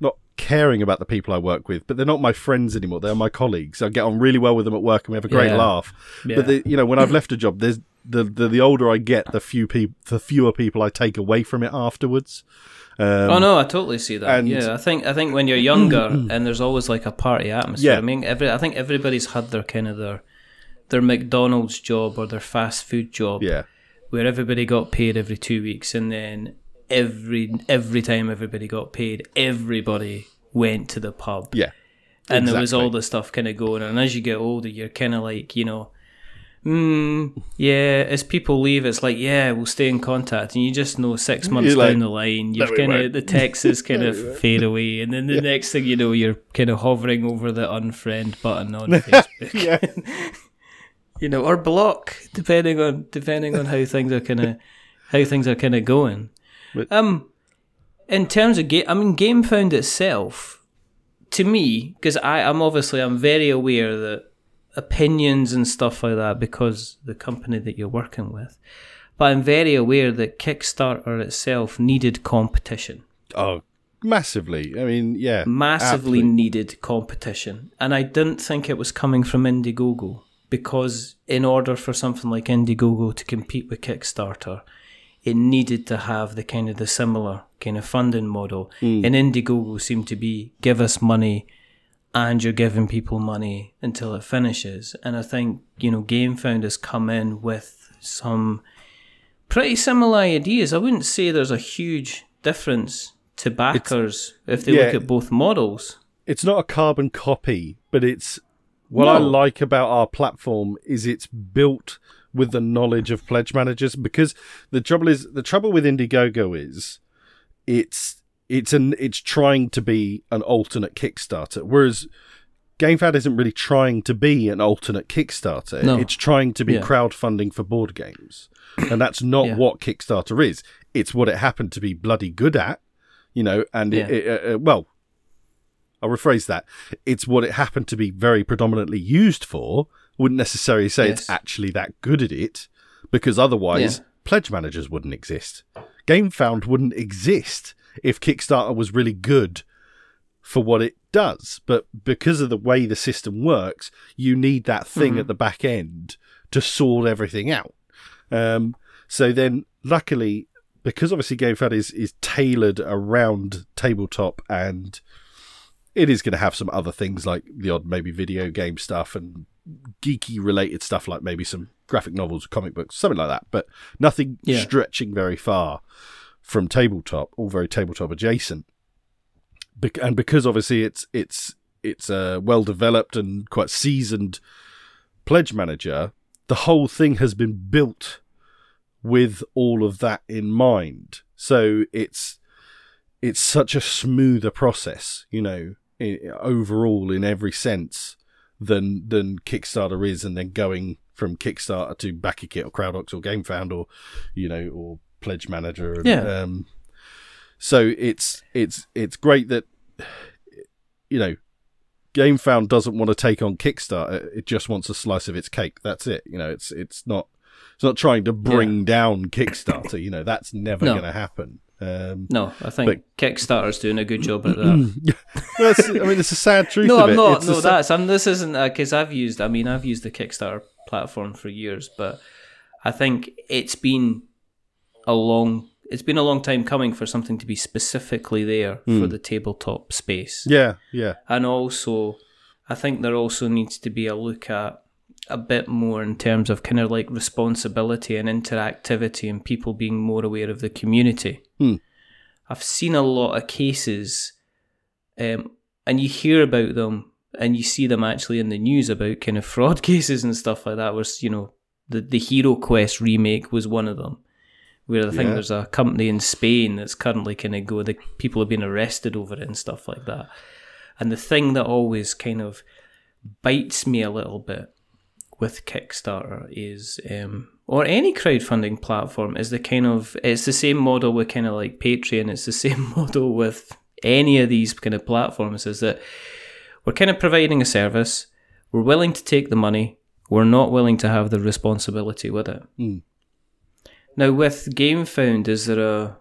[SPEAKER 2] not caring about the people I work with, but they're not my friends anymore. They're my colleagues. I get on really well with them at work and we have a great
[SPEAKER 1] Yeah.
[SPEAKER 2] laugh.
[SPEAKER 1] Yeah.
[SPEAKER 2] But the, you know, when I've left a job, there's the, the the older I get, the few people, the fewer people I take away from it afterwards. Um,
[SPEAKER 1] oh no, I totally see that.
[SPEAKER 2] and-
[SPEAKER 1] yeah, I think I think when you're younger [clears throat] and there's always like a party atmosphere.
[SPEAKER 2] Yeah.
[SPEAKER 1] I mean, every I think everybody's had their kind of their their McDonald's job or their fast food job.
[SPEAKER 2] Yeah,
[SPEAKER 1] where everybody got paid every two weeks, and then every every time everybody got paid, everybody went to the pub,
[SPEAKER 2] yeah,
[SPEAKER 1] and there was all this stuff kind of going. on. And as you get older, you're kind of like, you know, mm, yeah. As people leave, it's like, yeah, we'll stay in contact, and you just know six months
[SPEAKER 2] You're like,
[SPEAKER 1] down the line, you've
[SPEAKER 2] we
[SPEAKER 1] kind of the text is [laughs] kind of fade away, and then the next thing you know, you're kind of hovering over the unfriend button on [laughs] Facebook
[SPEAKER 2] yeah, [laughs]
[SPEAKER 1] you know, or block, depending on depending on how things are kind of how things are kind of going.
[SPEAKER 2] But-
[SPEAKER 1] um, in terms of game, I mean, GameFound itself, to me, because I am obviously I'm very aware that opinions and stuff like that because the company that you're working with, but I'm very aware that Kickstarter itself needed competition
[SPEAKER 2] oh, massively. I mean, yeah,
[SPEAKER 1] massively
[SPEAKER 2] absolutely.
[SPEAKER 1] needed competition. And I didn't think it was coming from Indiegogo because, in order for something like Indiegogo to compete with Kickstarter, it needed to have the kind of the similar kind of funding model. Hmm. And Indiegogo seemed to be give us money and you're giving people money until it finishes. And I think, you know, GameFound has come in with some pretty similar ideas. I wouldn't say there's a huge difference to backers if they
[SPEAKER 2] yeah.
[SPEAKER 1] look at both models.
[SPEAKER 2] it's not a carbon copy, but it's what I like about our platform is it's built with the knowledge of pledge managers because the trouble is the trouble with Indiegogo is it's it's an it's trying to be an alternate Kickstarter, whereas GameFound isn't really trying to be an alternate Kickstarter.
[SPEAKER 1] No.
[SPEAKER 2] It's trying to be
[SPEAKER 1] Yeah.
[SPEAKER 2] crowdfunding for board games, and that's not
[SPEAKER 1] Yeah.
[SPEAKER 2] what Kickstarter is. It's what it happened to be bloody good at, you know. And
[SPEAKER 1] Yeah.
[SPEAKER 2] it, uh, uh, well, I'll rephrase that. It's what it happened to be very predominantly used for. Wouldn't necessarily say
[SPEAKER 1] Yes.
[SPEAKER 2] it's actually that good at it, because otherwise, pledge managers wouldn't exist. GameFound wouldn't exist if Kickstarter was really good for what it does. But because of the way the system works, you need that thing at the back end to sort everything out. Um, so then, luckily, because obviously GameFound is, is tailored around tabletop and it is going to have some other things like the odd maybe video game stuff and geeky related stuff like maybe some graphic novels, comic books, something like that. But nothing
[SPEAKER 1] Yeah.
[SPEAKER 2] stretching very far from tabletop, all very tabletop adjacent. Bec- and because obviously it's it's it's a well developed and quite seasoned pledge manager, the whole thing has been built with all of that in mind. So it's it's such a smoother process, you know, i overall in every sense than than Kickstarter is, and then going from Kickstarter to BackerKit or CrowdOx or GameFound or you know or Pledge Manager. And,
[SPEAKER 1] Yeah.
[SPEAKER 2] Um, so it's it's it's great that you know GameFound doesn't want to take on Kickstarter. It just wants a slice of its cake. That's it. You know, it's it's not it's not trying to bring down Kickstarter. You know, that's never
[SPEAKER 1] No.
[SPEAKER 2] going to happen. Um,
[SPEAKER 1] No, I think
[SPEAKER 2] But-
[SPEAKER 1] Kickstarter's doing a good job at that. [laughs]
[SPEAKER 2] that's, I mean, it's a sad truth.
[SPEAKER 1] no, I'm not.
[SPEAKER 2] It's
[SPEAKER 1] No, that's I'm, this isn't because I've used. I mean, I've used the Kickstarter platform for years, but I think it's been a long. It's been a long time coming for something to be specifically there for the tabletop space.
[SPEAKER 2] Yeah, yeah,
[SPEAKER 1] and also I think there also needs to be a look at a bit more in terms of kind of like responsibility and interactivity and people being more aware of the community.
[SPEAKER 2] Hmm.
[SPEAKER 1] I've seen a lot of cases, um, and you hear about them and you see them actually in the news about kind of [laughs] fraud cases and stuff like that. Was you know the the Hero Quest remake was one of them. Where I think
[SPEAKER 2] Yeah.
[SPEAKER 1] there's a company in Spain that's currently kind of go, the people have been arrested over it and stuff like that. And the thing that always kind of bites me a little bit with Kickstarter is, um, or any crowdfunding platform, is the kind of it's the same model with kind of like Patreon. It's the [laughs] same model with any of these kind of platforms. Is that we're kind of providing a service. We're willing to take the money. We're not willing to have the responsibility with it.
[SPEAKER 2] Mm.
[SPEAKER 1] Now, with GameFound, is there a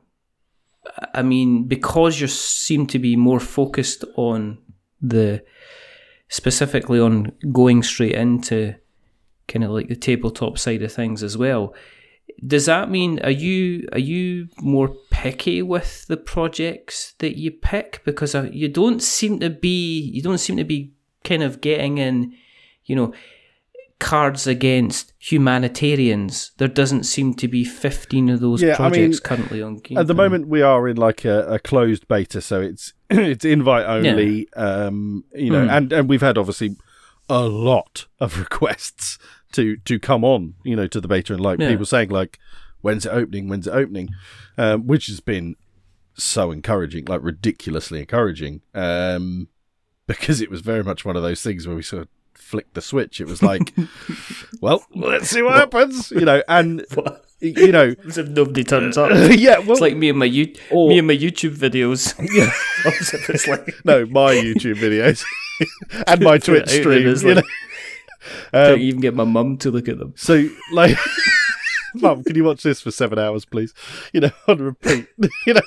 [SPEAKER 1] I mean, because you seem to be more focused on the specifically on going straight into kind of like the tabletop side of things as well. Does that mean are you are you more picky with the projects that you pick because uh, you don't seem to be you don't seem to be kind of getting in, you know, cards against humanitarians. There doesn't seem to be 15 of those
[SPEAKER 2] Yeah, I
[SPEAKER 1] projects
[SPEAKER 2] mean,
[SPEAKER 1] currently on game.
[SPEAKER 2] At the moment, we are in like a, a closed beta, so it's [clears throat] it's invite only. Um, you know,
[SPEAKER 1] Mm.
[SPEAKER 2] and and we've had obviously a lot of [laughs] requests to to come on. You know, to the beta, and like
[SPEAKER 1] Yeah.
[SPEAKER 2] people saying like, "When's it opening? When's it opening?" Um, which has been so encouraging, like ridiculously encouraging. Um, [laughs] because it was very much one of those things where we sort of flicked the switch. It was like, [laughs] well, let's see what happens. You know, and [laughs] you know, [laughs]
[SPEAKER 1] As if nobody turns up.
[SPEAKER 2] yeah, well,
[SPEAKER 1] It's like me and my you-
[SPEAKER 2] Or-
[SPEAKER 1] me and my YouTube videos.
[SPEAKER 2] Yeah.
[SPEAKER 1] It's like
[SPEAKER 2] no, my YouTube videos and my Twitch stream.
[SPEAKER 1] it's
[SPEAKER 2] You
[SPEAKER 1] like-
[SPEAKER 2] know?
[SPEAKER 1] can't
[SPEAKER 2] Um,
[SPEAKER 1] even get my mum to look at them.
[SPEAKER 2] so, like, Mum, can you watch this for seven hours, please? You know, on repeat. you know,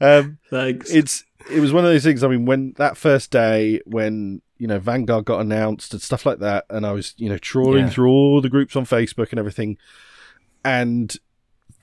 [SPEAKER 2] um,
[SPEAKER 1] Thanks.
[SPEAKER 2] it's it was one of those things. I mean, when that first day, when you know Vanguard got announced and stuff like that, and I was you know trawling
[SPEAKER 1] Yeah.
[SPEAKER 2] through all the groups on Facebook and everything, and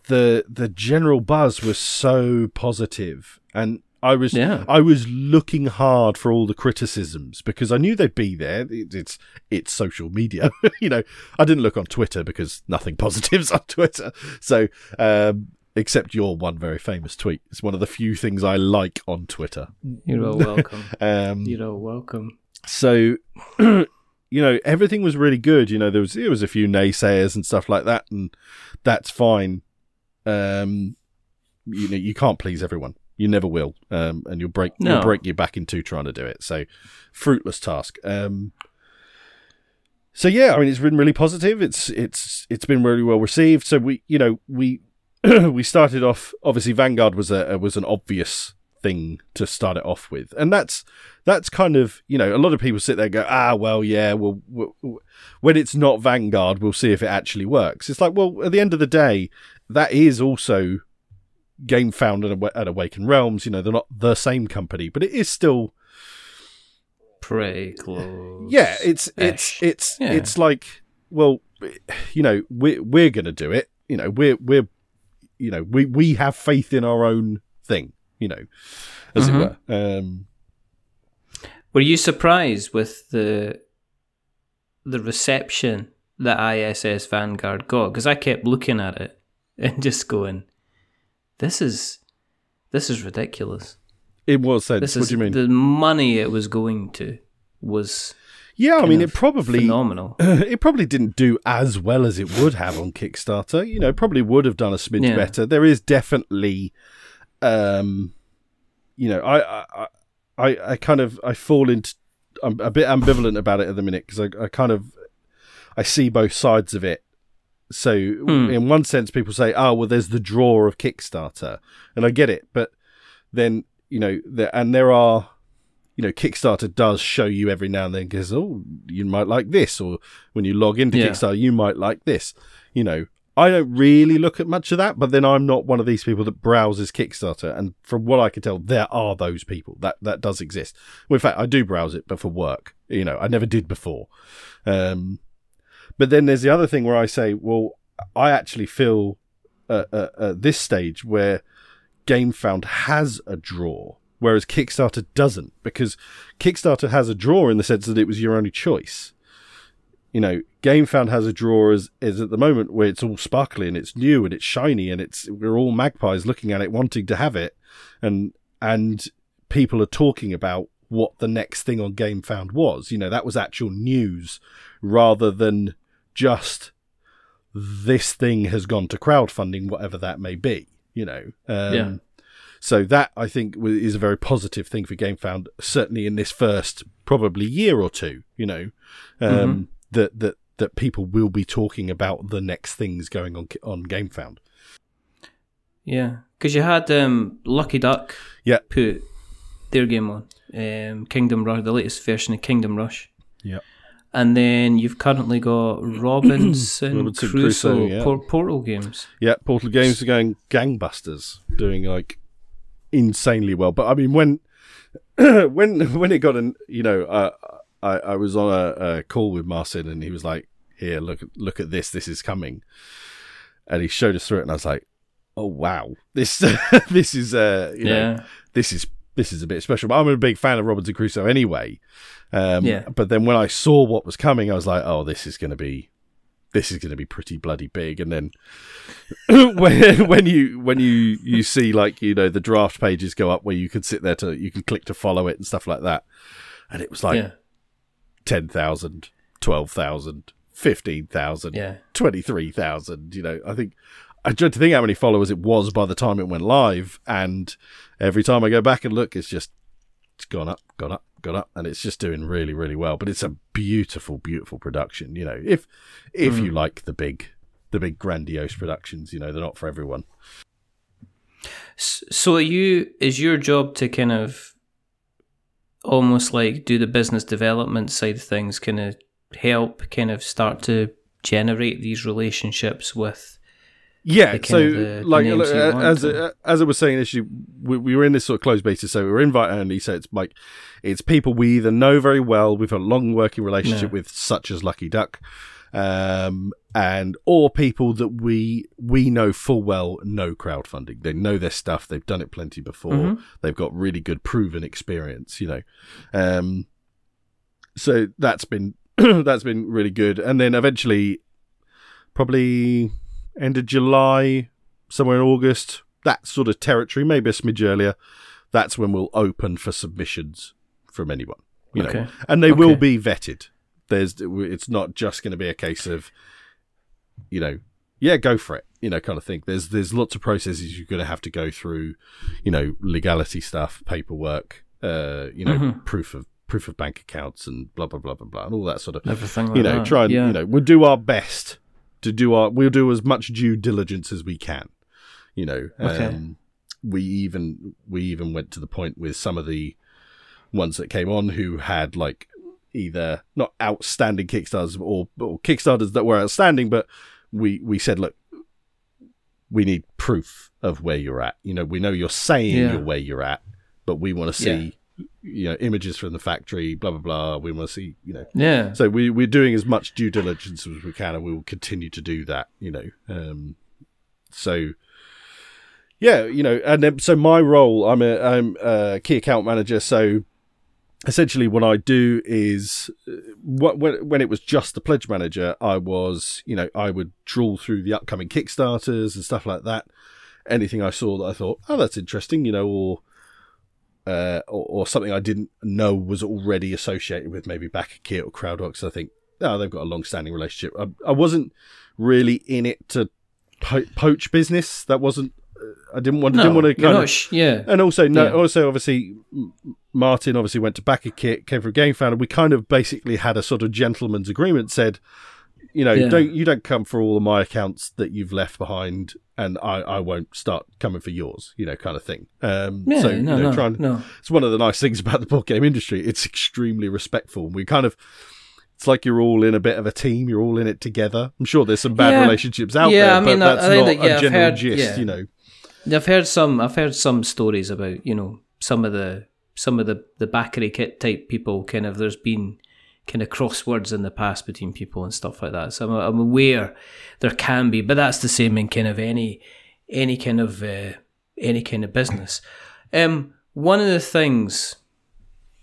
[SPEAKER 2] the the general buzz was so positive, and I was
[SPEAKER 1] Yeah.
[SPEAKER 2] I was looking hard for all the criticisms because I knew they'd be there. It, it's it's social media, [laughs] you know. I didn't look on Twitter because nothing [laughs] positives on Twitter. So, um, except your one very famous tweet, it's one of the few things I like on Twitter.
[SPEAKER 1] You're all welcome. [laughs]
[SPEAKER 2] Um,
[SPEAKER 1] You're all welcome.
[SPEAKER 2] so [clears throat] you know everything was really good. You know there was there was a few naysayers and stuff like that and that's fine. Um you know you can't please everyone. You never will. Um and you'll break
[SPEAKER 1] No.
[SPEAKER 2] you'll break your back in two trying to do it. So fruitless task. Um so yeah i mean it's been really positive. It's it's it's been really well received. So we you know we [clears throat] we started off obviously vanguard was a was an obvious thing to start it off with and that's that's kind of you know a lot of people sit there and go ah well yeah well when it's not vanguard we'll see if it actually works it's like well at the end of the day that is also GameFound at, Awa- at awaken realms you know they're not the same company but it is still
[SPEAKER 1] Pretty close.
[SPEAKER 2] yeah it's it's it's
[SPEAKER 1] Yeah.
[SPEAKER 2] it's like well you know we're we're gonna do it you know we're we're you know we we have faith in our own thing you know as
[SPEAKER 1] Mhm.
[SPEAKER 2] it were um
[SPEAKER 1] Were you surprised with the the reception that ISS Vanguard got? Because I kept looking at it [laughs] and just going, "This is this is ridiculous.
[SPEAKER 2] it was sense
[SPEAKER 1] This
[SPEAKER 2] what
[SPEAKER 1] is
[SPEAKER 2] do you mean
[SPEAKER 1] the money it was going to was
[SPEAKER 2] yeah i mean it probably
[SPEAKER 1] phenomenal. [clears throat]
[SPEAKER 2] it probably didn't do as well as it would have on Kickstarter. You know, probably would have done a smidge
[SPEAKER 1] Yeah.
[SPEAKER 2] better. There is definitely, um, you know, I, I, I, I kind of I fall into. I'm a bit ambivalent about it at the minute because I, I kind of I see both sides of it. So
[SPEAKER 1] Hmm.
[SPEAKER 2] in one sense, people say, "Oh, well, there's the draw of Kickstarter," and I get it, but then you know, there, and there are you know, Kickstarter does show you every now and then because, oh, you might like this, or when you log into
[SPEAKER 1] Yeah.
[SPEAKER 2] Kickstarter, you might like this. You know, I don't really look at much of that, but then I'm not one of these people that browses Kickstarter. And from what I can tell, there are those people that that does exist. Well, in fact, I do browse it, but for work. You know, I never did before. Um, but then there's the other thing where I say, well, I actually feel uh, uh, at this stage where GameFound has a draw, whereas Kickstarter doesn't, because Kickstarter has a draw in the sense that it was your only choice. You know, GameFound has a draw as is at the moment where it's all sparkly and it's new and it's shiny and it's we're all magpies looking at it, wanting to have it, and and people are talking about what the next thing on GameFound was. You know, that was actual news rather than just this thing has gone to crowdfunding, whatever that may be. You know, um,
[SPEAKER 1] Yeah.
[SPEAKER 2] So that I think is a very positive thing for GameFound, certainly in this first probably year or two. You know, um, that that that people will be talking about the next things going on on GameFound.
[SPEAKER 1] Yeah, because you had um, Lucky Duck
[SPEAKER 2] Yeah.
[SPEAKER 1] put their game on um, Kingdom Rush, the latest version of Kingdom Rush.
[SPEAKER 2] Yeah.
[SPEAKER 1] And then you've currently got [clears throat] Robinson,
[SPEAKER 2] Robinson
[SPEAKER 1] Crusoe,
[SPEAKER 2] Crusoe, yeah.
[SPEAKER 1] Por- Portal games.
[SPEAKER 2] Yeah, Portal Games are going gangbusters, doing like insanely well. But I mean, when [clears throat] when when it got an, you know, uh, I I was on a, a call with Marcin, and he was like, "Here, look look at this. This is coming," and he showed us through it, and I was like, "Oh wow, this [laughs] this is uh, you know,
[SPEAKER 1] yeah.
[SPEAKER 2] this is this is a bit special." But I'm a big fan of Robinson Crusoe anyway. Um,
[SPEAKER 1] Yeah.
[SPEAKER 2] But then when I saw what was coming, I was like, "Oh, this is going to be." This is going to be pretty bloody big, and then [laughs] when when you when you you see like you know the draft pages go up where you can sit there to you can click to follow it and stuff like that, and it was like
[SPEAKER 1] yeah.
[SPEAKER 2] 10,000, 12,000, 15,000,
[SPEAKER 1] Yeah.
[SPEAKER 2] 23,000. You know, I think, I dread to think how many followers it was by the time it went live. And every time I go back and look, it's just, it's gone up, gone up, gone up. And it's just doing really, really well. But it's a beautiful, beautiful production. You know, if, if hmm. you like the big, the big grandiose productions, you know, they're not for everyone.
[SPEAKER 1] So are you is your job to kind of almost like do the business development side of things, kind of help kind of start to generate these relationships with
[SPEAKER 2] Yeah, so like uh, as
[SPEAKER 1] to-
[SPEAKER 2] as I was saying, issue we, we were in this sort of closed basis, so we were invite only. So it's like it's people we either know very well, we've had a long working relationship
[SPEAKER 1] Yeah.
[SPEAKER 2] with, such as Lucky Duck, um, and or people that we we know full well know crowdfunding. They know their stuff. They've done it plenty before.
[SPEAKER 1] Mhm.
[SPEAKER 2] They've got really good proven experience. You know, um, so that's been [clears throat] that's been really good. And then eventually, probably end of July, somewhere in August, that sort of territory, maybe a smidge earlier. That's when we'll open for submissions from anyone. You know, and they will be vetted. There's, it's not just going to be a case of, you know, yeah, go for it, you know, kind of thing. There's, there's lots of processes you're going to have to go through, you know, legality stuff, paperwork, uh, you know,
[SPEAKER 1] Mhm.
[SPEAKER 2] proof of proof of bank accounts and blah blah blah blah blah and all that sort of
[SPEAKER 1] Everything like
[SPEAKER 2] you know
[SPEAKER 1] that.
[SPEAKER 2] try and
[SPEAKER 1] yeah.
[SPEAKER 2] you know we'll do our best to do our we'll do as much due diligence as we can you know
[SPEAKER 1] Okay.
[SPEAKER 2] um, we even we even went to the point with some of the ones that came on who had like either not outstanding kickstarters or, or kickstarters that were outstanding but we we said look we need proof of where you're at you know we know you're saying
[SPEAKER 1] Yeah.
[SPEAKER 2] you're where you're at but we want to see you know images from the factory blah blah blah we want to see you know
[SPEAKER 1] yeah.
[SPEAKER 2] so we we're doing as much due diligence as we can, and we will continue to do that. You know, um, so yeah, you know, and then, so my role, I'm a I'm a key account manager. So essentially, what I do is uh, what when when it was just the pledge manager, I was you know I would trawl through the upcoming Kickstarters and stuff like that. Anything I saw that I thought, oh, that's interesting, you know, or uh, or, or something I didn't know was already associated with maybe BackerKit or Crowdworks. I think, oh, they've got a long-standing relationship. I, I wasn't really in it to po- poach business. That wasn't. Uh, I didn't want.
[SPEAKER 1] No,
[SPEAKER 2] didn't want to kind of.
[SPEAKER 1] sh- yeah.
[SPEAKER 2] and also, no,
[SPEAKER 1] Yeah.
[SPEAKER 2] also obviously, Martin obviously went to BackerKit, came from Game Founder. We kind of basically had a sort of gentleman's agreement. Said, you know,
[SPEAKER 1] Yeah.
[SPEAKER 2] don't you don't come for all of my accounts that you've left behind, and I, I won't start coming for yours. You know, kind of thing. Um,
[SPEAKER 1] Yeah,
[SPEAKER 2] so
[SPEAKER 1] no,
[SPEAKER 2] you know,
[SPEAKER 1] no,
[SPEAKER 2] try and
[SPEAKER 1] no.
[SPEAKER 2] it's one of the nice things [laughs] about the board game industry. It's extremely respectful. We kind of, it's like you're all in a bit of a team. You're all in it together. I'm sure there's some bad
[SPEAKER 1] Yeah.
[SPEAKER 2] relationships out
[SPEAKER 1] Yeah,
[SPEAKER 2] there,
[SPEAKER 1] I mean,
[SPEAKER 2] but
[SPEAKER 1] I-
[SPEAKER 2] that's
[SPEAKER 1] I
[SPEAKER 2] not
[SPEAKER 1] that, yeah,
[SPEAKER 2] a
[SPEAKER 1] I've
[SPEAKER 2] general
[SPEAKER 1] heard-
[SPEAKER 2] gist, you know.
[SPEAKER 1] I've heard some. I've heard some stories about you know some of the some of the the BackerKit type people. Kind of there's been kind of crosswords in the past between people and stuff like that. So I'm, I'm aware there can be, but that's the same in kind of any any kind of uh, any kind of business. Um, one of the things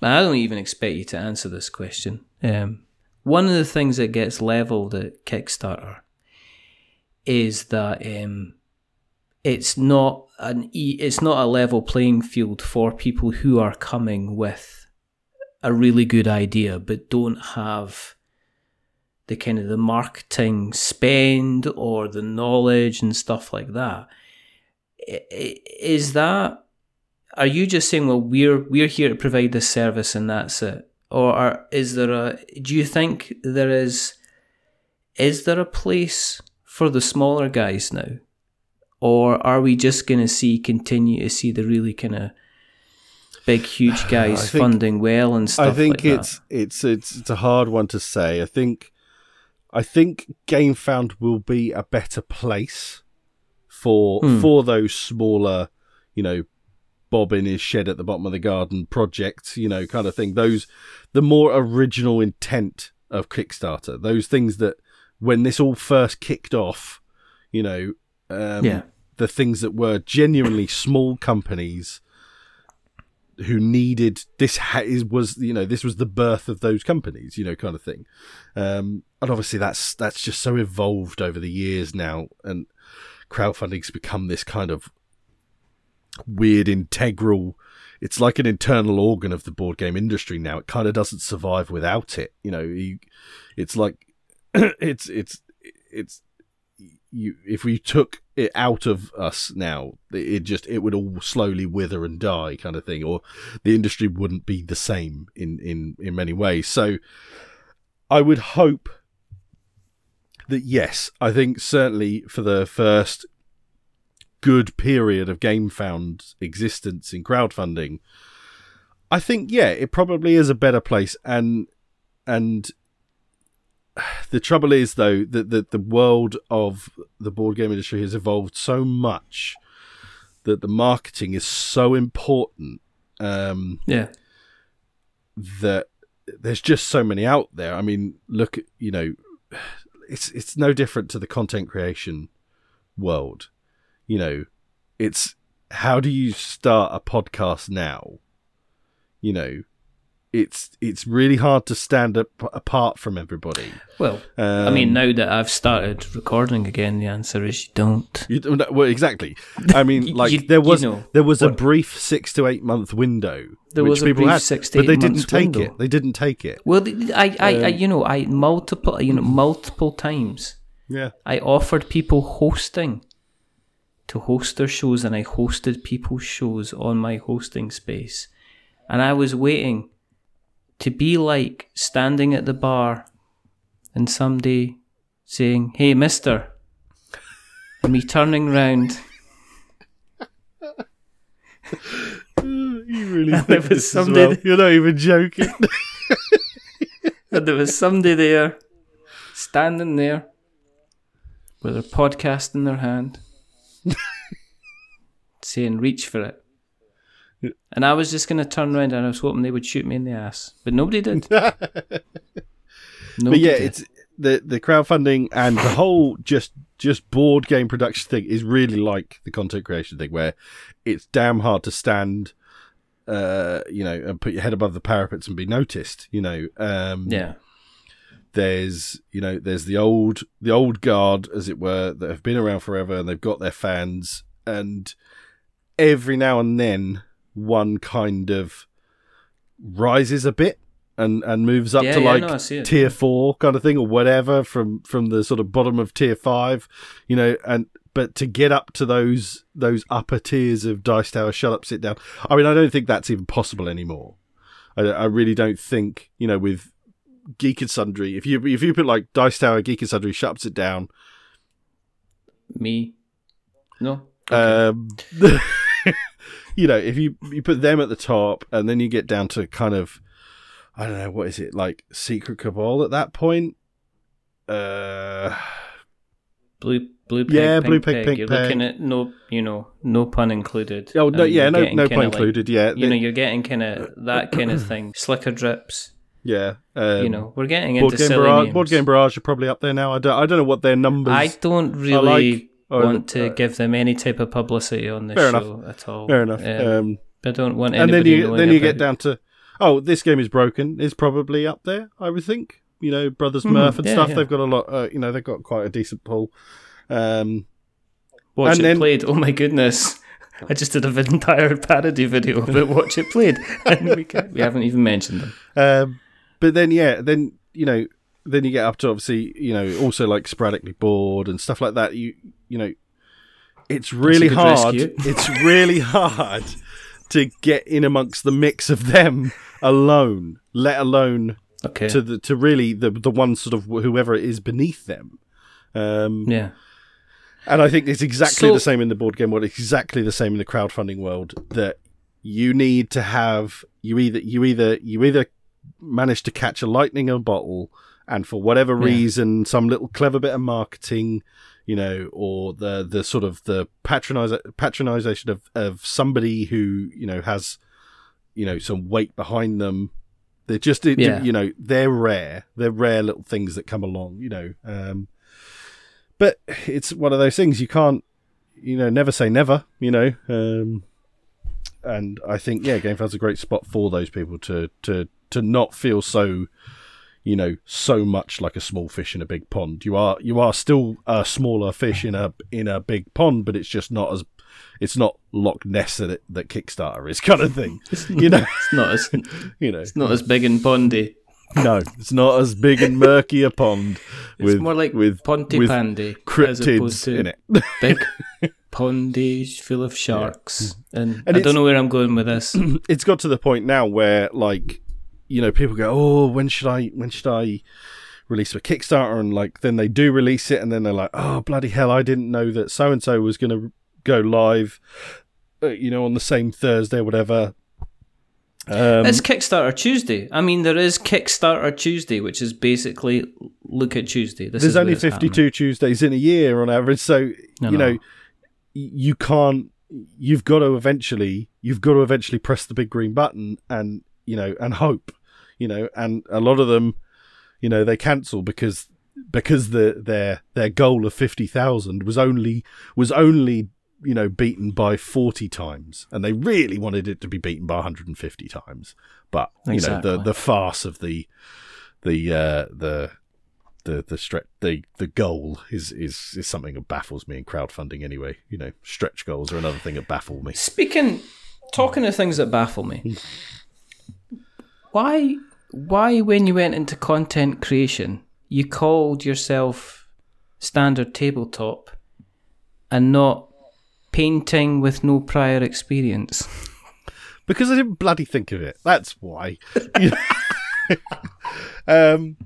[SPEAKER 1] I don't even expect you to answer this question. Um, one of the things that gets leveled at Kickstarter is that um, it's not an it's not a level playing field for people who are coming with a really good idea but don't have the kind of the marketing spend or the knowledge and stuff like that. Is that are you just saying well we're we're here to provide this service and that's it or are, is there a do you think there is is there a place for the smaller guys now or are we just going to see continue to see the really kind of big huge [sighs] guys
[SPEAKER 2] think-
[SPEAKER 1] funding well and stuff
[SPEAKER 2] I think
[SPEAKER 1] like
[SPEAKER 2] it's it's it's it's a hard one to say. I think I think GameFound will be a better place for
[SPEAKER 1] Hmm.
[SPEAKER 2] for those smaller, you know, Bob in his shed at the bottom of the garden projects, you know, kind of thing. Those the more original intent of Kickstarter. Those things that when this all first kicked off, you know, um,
[SPEAKER 1] Yeah.
[SPEAKER 2] the things that were genuinely small companies who needed this ha- was you know this was the birth of those companies you know kind of thing. Um and obviously that's that's just so evolved over the years now and crowdfunding's become this kind of weird integral it's like an internal organ of the board game industry now. It kind of doesn't survive without it you know you, it's like [clears throat] it's it's it's you if we took it out of us now. It just it would all slowly wither and die kind of thing or the industry wouldn't be the same in in in many ways. So i would hope that yes i think certainly for the first good period of GameFound existence in crowdfunding i think yeah it probably is a better place. And and the trouble is though that the, the world of the board game industry has evolved so much that the marketing is so important um,
[SPEAKER 1] yeah
[SPEAKER 2] that there's just so many out there. I mean, look, at you know, it's it's no different to the content creation world. You know, it's how do you start a podcast now? You know, it's it's really hard to stand up apart from everybody.
[SPEAKER 1] Well, I
[SPEAKER 2] Um,
[SPEAKER 1] mean, now that I've started recording again, the answer is you don't.
[SPEAKER 2] You, no, well, exactly. I [laughs] mean,
[SPEAKER 1] You-
[SPEAKER 2] like
[SPEAKER 1] you-
[SPEAKER 2] there
[SPEAKER 1] you
[SPEAKER 2] was
[SPEAKER 1] know,
[SPEAKER 2] there was a brief six to eight month window
[SPEAKER 1] There
[SPEAKER 2] which
[SPEAKER 1] was a
[SPEAKER 2] people
[SPEAKER 1] brief
[SPEAKER 2] had,
[SPEAKER 1] six to
[SPEAKER 2] but they didn't take
[SPEAKER 1] window.
[SPEAKER 2] it. They didn't take it.
[SPEAKER 1] Well, I, I, I, you know, I multiple, you know, multiple times
[SPEAKER 2] Yeah,
[SPEAKER 1] I offered people hosting to host their shows, and I hosted people's shows on my hosting space, and I was waiting to be like standing at the bar and somebody saying, "Hey, Mister," and me turning round.
[SPEAKER 2] you really [laughs]
[SPEAKER 1] there
[SPEAKER 2] think
[SPEAKER 1] was somebody-
[SPEAKER 2] well. You're not even joking. [laughs] [laughs]
[SPEAKER 1] And there was somebody there, standing there, with a podcast in their hand, saying, "Reach for it." And I was just going to turn around, and I was hoping they would shoot me in the ass, but nobody did. [laughs]
[SPEAKER 2] but yeah,
[SPEAKER 1] did.
[SPEAKER 2] it's the the crowdfunding and the whole just just board game production thing is really like the content creation thing, where it's damn hard to stand, uh, you know, and put your head above the parapets and be noticed. You know, um,
[SPEAKER 1] yeah,
[SPEAKER 2] there's you know there's the old the old guard as it were that have been around forever and they've got their fans and every now and then one kind of rises a bit and and moves up
[SPEAKER 1] Yeah,
[SPEAKER 2] to
[SPEAKER 1] yeah,
[SPEAKER 2] like
[SPEAKER 1] no, I see it.
[SPEAKER 2] tier 4 kind of thing or whatever from from the sort of bottom of tier 5 you know and but to get up to those those upper tiers of dice tower shut up sit down i mean i don't think that's even possible anymore I, I really don't think you know with Geek and Sundry. If you if you put like Dice Tower, Geek and Sundry, shuts it down.
[SPEAKER 1] me. No.
[SPEAKER 2] Um, [laughs] you know, if you you put them at the top, and then you get down to kind of, I don't know, what is it like Secret Cabal at that point? Uh,
[SPEAKER 1] Blue, blue, pig,
[SPEAKER 2] Yeah,
[SPEAKER 1] pink
[SPEAKER 2] blue pig,
[SPEAKER 1] pig.
[SPEAKER 2] pink
[SPEAKER 1] You're
[SPEAKER 2] pig.
[SPEAKER 1] looking at no, you know, no pun included.
[SPEAKER 2] oh no, yeah, no, no pun
[SPEAKER 1] like-
[SPEAKER 2] included. yeah,
[SPEAKER 1] you know, you're getting kind of that kind of thing. [coughs] Slickerdrips.
[SPEAKER 2] yeah. Um,
[SPEAKER 1] you know, we're getting
[SPEAKER 2] board
[SPEAKER 1] into
[SPEAKER 2] game
[SPEAKER 1] silly
[SPEAKER 2] barrage.
[SPEAKER 1] names.
[SPEAKER 2] Board game barrage are probably up there now. I don't, I don't know what their numbers.
[SPEAKER 1] I don't really
[SPEAKER 2] like- or-
[SPEAKER 1] want to
[SPEAKER 2] uh,
[SPEAKER 1] give them any type of publicity on this
[SPEAKER 2] Fair
[SPEAKER 1] show at all.
[SPEAKER 2] fair enough.
[SPEAKER 1] Um,
[SPEAKER 2] Um,
[SPEAKER 1] I don't want
[SPEAKER 2] and
[SPEAKER 1] anybody
[SPEAKER 2] then you then you get down to oh this game is broken is probably up there i would think you know brothers
[SPEAKER 1] Mhm,
[SPEAKER 2] murph and
[SPEAKER 1] yeah,
[SPEAKER 2] stuff
[SPEAKER 1] yeah.
[SPEAKER 2] they've got a lot uh, you know they've got quite a decent pull um
[SPEAKER 1] Watch
[SPEAKER 2] and
[SPEAKER 1] it
[SPEAKER 2] then-
[SPEAKER 1] played. Oh my goodness. [laughs] I just did an entire parody video about Watch It Played, [laughs] and we, we haven't even mentioned them.
[SPEAKER 2] um but then yeah then you know then you get up to obviously you know also like sporadically bored and stuff like that you you know it's really hard [laughs] it's really hard to get in amongst the mix of them alone let alone
[SPEAKER 1] Okay.
[SPEAKER 2] to the to really the the one sort of whoever it is beneath them. Um,
[SPEAKER 1] yeah.
[SPEAKER 2] and I think it's exactly
[SPEAKER 1] So-
[SPEAKER 2] the same in the board game world. Exactly the same in the crowdfunding world. That you need to have you either you either you either manage to catch a lightning in a bottle, and for whatever
[SPEAKER 1] Yeah.
[SPEAKER 2] reason, some little clever bit of marketing, you know, or the the sort of the patronize patronization of of somebody who you know has you know some weight behind them. They're just
[SPEAKER 1] Yeah.
[SPEAKER 2] you know they're rare. They're rare little things that come along. You know. Um, but it's one of those things you can't you know never say never you know um and i think yeah gamefair's a great spot for those people to to to not feel so you know so much like a small fish in a big pond you are you are still a smaller fish in a in a big pond but it's just not as it's not Loch Ness that it, that Kickstarter is kind of thing, [laughs] you know.
[SPEAKER 1] It's not as [laughs]
[SPEAKER 2] You know,
[SPEAKER 1] it's not as big and pondy.
[SPEAKER 2] no, it's not as big and murky a pond [laughs] with
[SPEAKER 1] It's more like
[SPEAKER 2] with
[SPEAKER 1] Ponty
[SPEAKER 2] with
[SPEAKER 1] Pandy as
[SPEAKER 2] cryptids
[SPEAKER 1] to
[SPEAKER 2] in it.
[SPEAKER 1] big pondy full of sharks. And,
[SPEAKER 2] And
[SPEAKER 1] I don't know where I'm going with this. [clears throat]
[SPEAKER 2] it's got to the point now where like you know people go oh when should i when should i release a kickstarter and like then they do release it and then they're like oh bloody hell i didn't know that so and so was going to go live uh, you know on the same thursday or whatever um
[SPEAKER 1] it's Kickstarter Tuesday. I mean, there is Kickstarter Tuesday, which is basically look at Tuesday. This
[SPEAKER 2] there's
[SPEAKER 1] is
[SPEAKER 2] only
[SPEAKER 1] it's happening.
[SPEAKER 2] 52 tuesdays in a year on average so
[SPEAKER 1] No,
[SPEAKER 2] you
[SPEAKER 1] no.
[SPEAKER 2] know you can't you've got to eventually you've got to eventually press the big green button and you know and hope you know and a lot of them you know they cancel because because the their their goal of fifty thousand was only was only you know beaten by forty times, and they really wanted it to be beaten by one hundred and fifty times. But you know the the farce of the the uh, the the the stretch the the goal is is is something that baffles me in crowdfunding anyway. You know, stretch goals are another thing that baffle me.
[SPEAKER 1] Speaking, talking of things that baffle me, why, why when you went into content creation, you called yourself standard tabletop, and not painting with no prior experience? [laughs]
[SPEAKER 2] because I didn't bloody think of it. That's why. [laughs] um,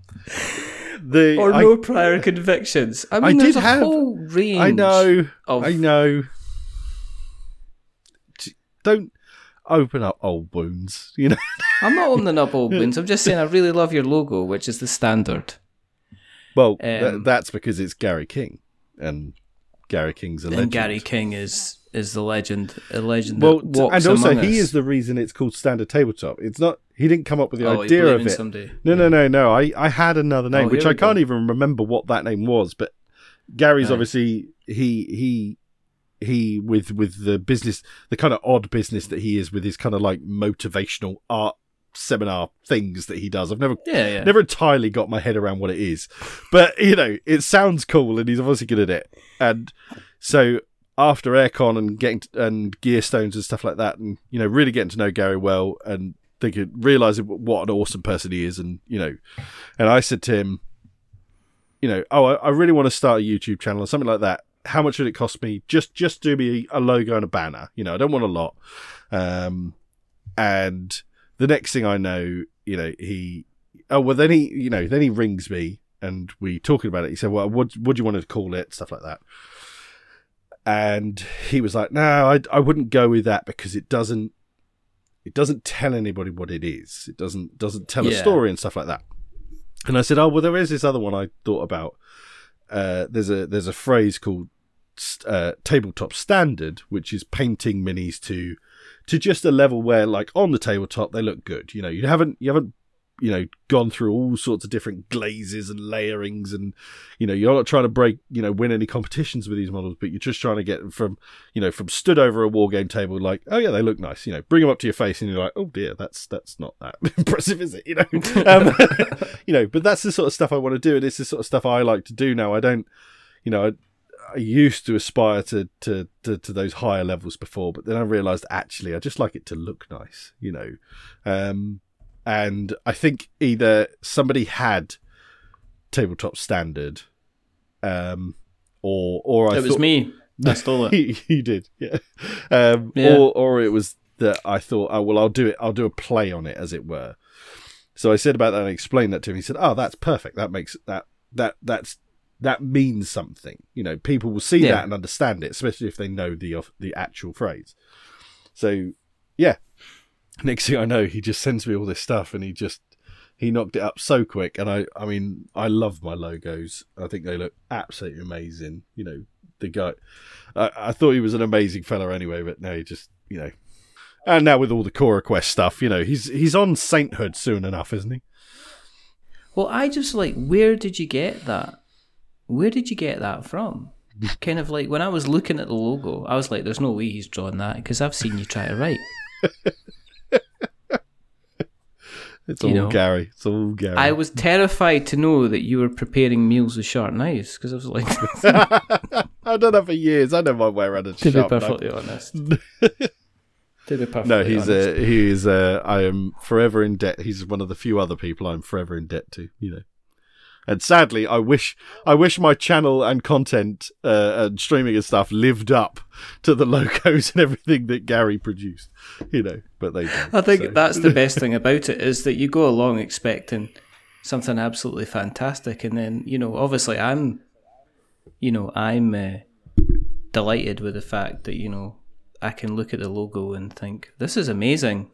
[SPEAKER 2] the
[SPEAKER 1] Or
[SPEAKER 2] I,
[SPEAKER 1] no prior convictions? I mean,
[SPEAKER 2] I
[SPEAKER 1] there's
[SPEAKER 2] did
[SPEAKER 1] a
[SPEAKER 2] have-
[SPEAKER 1] whole range.
[SPEAKER 2] I know,
[SPEAKER 1] of-
[SPEAKER 2] I know. Don't open up old wounds. [laughs] You know.
[SPEAKER 1] I'm not opening up old [laughs] wounds. I'm just saying I really love your logo, which is the standard.
[SPEAKER 2] Well, th-
[SPEAKER 1] Um,
[SPEAKER 2] that's because it's Gary King, and Gary King's a legend.
[SPEAKER 1] And Gary King is is the legend, a legend.
[SPEAKER 2] Well, and also he
[SPEAKER 1] us.
[SPEAKER 2] is the reason it's called standard tabletop. It's not. He didn't come up with the
[SPEAKER 1] Oh,
[SPEAKER 2] idea of it.
[SPEAKER 1] somebody.
[SPEAKER 2] No, no, no, no. I, I had another name,
[SPEAKER 1] Oh,
[SPEAKER 2] which I can't even remember what that name was. But Gary's
[SPEAKER 1] Right.
[SPEAKER 2] obviously he he he with with the business, the kind of odd business that he is with his kind of like motivational art seminar things that he does. I've never
[SPEAKER 1] Yeah, yeah.
[SPEAKER 2] never entirely got my head around what it is, but you know, it sounds cool, and he's obviously good at it. And so after aircon and getting t- and gear stones and stuff like that, and you know, really getting to know Gary well, and thinking, realizing what an awesome person he is, and you know, and I said to him, you know, oh, I, I really want to start a YouTube channel or something like that. How much would it cost me? Just just do me a logo and a banner. You know, I don't want a lot. Um, and the next thing I know, you know, he oh well then he you know then he rings me and we talking about it. He said, well, what what do you want to call it? Stuff like that. And he was like, no, I I wouldn't go with that because it doesn't it doesn't tell anybody what it is. It doesn't doesn't tell a story and stuff like that. And I said, oh well, there is this other one I thought about. Uh, there's a there's a phrase called uh, tabletop standard, which is painting minis to to just a level where, like on the tabletop, they look good. You know, you haven't you haven't you know gone through all sorts of different glazes and layerings, and you know you're not trying to break you know win any competitions with these models, but you're just trying to get them from you know from stood over a war game table, like oh yeah, they look nice. You know, bring them up to your face, and you're like oh dear, that's that's not that [laughs] impressive, is it? You know, [laughs] um, [laughs] you know, but that's the sort of stuff I want to do, and it's the sort of stuff I like to do now. I don't, you know. I, used to aspire to, to, to, to those higher levels before, but then I realised actually I just like it to look nice, you know. Um, and I think either somebody had tabletop standard, um, or or I
[SPEAKER 1] it was me. [laughs] I stole it. [laughs]
[SPEAKER 2] you did, yeah. Um,
[SPEAKER 1] Yeah.
[SPEAKER 2] Or or it was that I thought, oh well, I'll do it. I'll do a play on it, as it were. So I said about that and explained that to him. He said, "Oh, that's perfect. That makes that that that's that means something. You know, people will see
[SPEAKER 1] Yeah.
[SPEAKER 2] that and understand it, especially if they know the of- the actual phrase." So, yeah. Next thing I know, he just sends me all this stuff, and he just he knocked it up so quick. And I, I mean, I love my logos. I think they look absolutely amazing. You know, the guy. I, I thought he was an amazing fella anyway, but no, he just you know. And now with all the Cora Quest stuff, you know, he's he's on sainthood soon enough, isn't he?
[SPEAKER 1] Well, I just like, where did you get that? Where did you get that from? [laughs] kind of like when I was looking at the logo, I was like, "There's no way he's drawn that," because I've seen you try to write. [laughs]
[SPEAKER 2] It's
[SPEAKER 1] You
[SPEAKER 2] all
[SPEAKER 1] know.
[SPEAKER 2] Gary. It's all Gary.
[SPEAKER 1] I was terrified to know that you were preparing meals with sharp knives because I was like, [laughs]
[SPEAKER 2] I've done that for years. I know my way around a
[SPEAKER 1] to be
[SPEAKER 2] sharp knife.
[SPEAKER 1] perfectly honest. to be perfectly
[SPEAKER 2] No, he's
[SPEAKER 1] honest.
[SPEAKER 2] uh, he is. Uh, I am forever in debt. He's one of the few other people I'm forever in debt to. You know, and sadly, I wish I wish my channel and content uh, and streaming and stuff lived up to the [laughs] logos and everything that Gary produced. You know, but they don't.
[SPEAKER 1] I think
[SPEAKER 2] so.
[SPEAKER 1] that's the [laughs] best thing about it is that you go along expecting something absolutely fantastic, and then you know, obviously, I'm, you know, I'm uh, delighted with the fact that you know I can look at the logo and think this is amazing,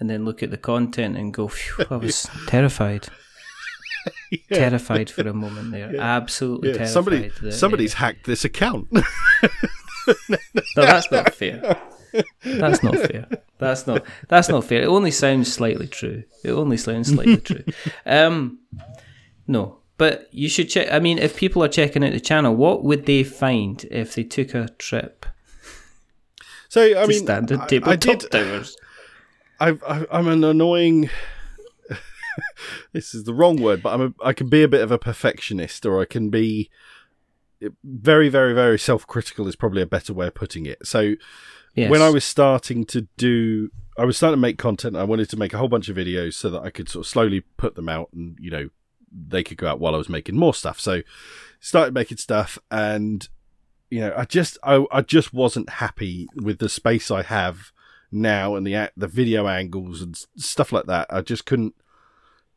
[SPEAKER 1] and then look at the content and go, Phew, I was [laughs] terrified. [laughs] Terrified for a moment there. Absolutely
[SPEAKER 2] Yeah,
[SPEAKER 1] terrified.
[SPEAKER 2] somebody
[SPEAKER 1] that,
[SPEAKER 2] somebody's hacked this account. [laughs]
[SPEAKER 1] No, that's not fair. That's not fair. That's not that's not fair. It only sounds slightly true. It only sounds slightly true. [laughs] Um no. But you should check. I mean, if people are checking out the channel, what would they find if they took a trip
[SPEAKER 2] So I
[SPEAKER 1] to
[SPEAKER 2] mean,
[SPEAKER 1] standard
[SPEAKER 2] I-
[SPEAKER 1] tabletop
[SPEAKER 2] I did.
[SPEAKER 1] towers?
[SPEAKER 2] I, I, I'm an annoying. [laughs] this is the wrong word, but I'm a, I can be a bit of a perfectionist, or I can be very, very, very self-critical. Is probably a better way of putting it. So
[SPEAKER 1] Yes.
[SPEAKER 2] when I was starting to do, I was starting to make content. I wanted to make a whole bunch of videos so that I could sort of slowly put them out, and you know, they could go out while I was making more stuff. So started making stuff, and you know, I just, I, I just wasn't happy with the space I have now and the the video angles and stuff like that. I just couldn't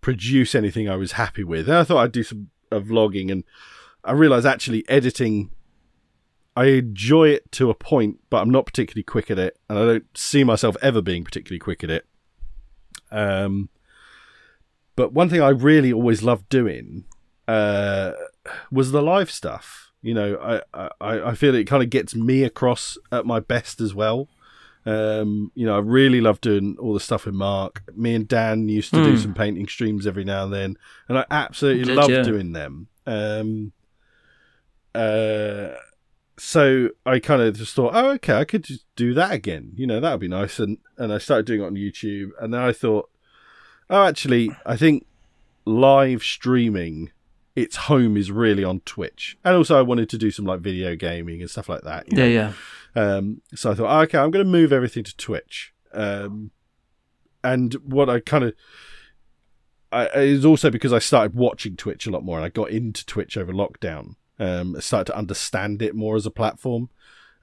[SPEAKER 2] produce anything I was happy with. And I thought I'd do some uh, vlogging, and I realized actually editing. I enjoy it to a point, but I'm not particularly quick at it, and I don't see myself ever being particularly quick at it. Um, but one thing I really always loved doing uh, was the live stuff. You know, I, I, I feel it kind of gets me across at my best as well. Um, you know, I really love doing all the stuff with Mark. Me and Dan used to do
[SPEAKER 1] Hmm.
[SPEAKER 2] some painting streams every now and then, and I absolutely
[SPEAKER 1] Did
[SPEAKER 2] love doing them. Um, uh, so I kind of just thought, oh, okay, I could just do that again. You know, that would be nice. And and I started doing it on YouTube, and then I thought, oh, actually, I think live streaming, its home is really on Twitch, and also I wanted to do some like video gaming and stuff like that. you know.
[SPEAKER 1] yeah, yeah.
[SPEAKER 2] Um, so I thought, "Oh, okay, I'm going to move everything to Twitch. Um, and what I kind of, is also because I started watching Twitch a lot more, and I got into Twitch over lockdown. Um, I started to understand it more as a platform.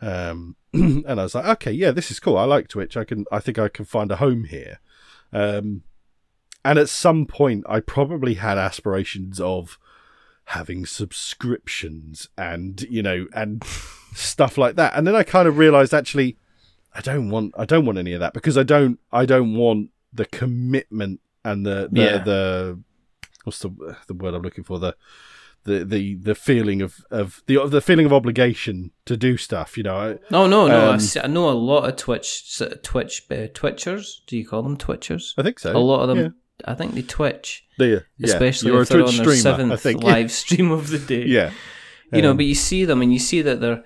[SPEAKER 2] Um, [clears throat] and I was like, okay, yeah, this is cool. I like Twitch. I can, I think I can find a home here. Um, and at some point, I probably had aspirations of having subscriptions and you know and stuff like that. And then I kind of realized actually, I don't want, I don't want any of that because I don't, I don't want the commitment and the the,
[SPEAKER 1] Yeah.
[SPEAKER 2] the what's the the word I'm looking for the. The, the, the feeling of, of the the feeling of obligation to do stuff, you know. I,
[SPEAKER 1] No, no, no. I,
[SPEAKER 2] Um,
[SPEAKER 1] see, I know a lot of Twitch, Twitch, uh, Twitchers. Do you call them Twitchers?
[SPEAKER 2] I think so.
[SPEAKER 1] a lot of them.
[SPEAKER 2] yeah.
[SPEAKER 1] I think they Twitch,
[SPEAKER 2] you? Yeah.
[SPEAKER 1] especially
[SPEAKER 2] You're
[SPEAKER 1] if they're on their
[SPEAKER 2] streamer,
[SPEAKER 1] seventh live stream of the day. [laughs]
[SPEAKER 2] yeah.
[SPEAKER 1] you know,
[SPEAKER 2] Um,
[SPEAKER 1] but you see them and you see that they're,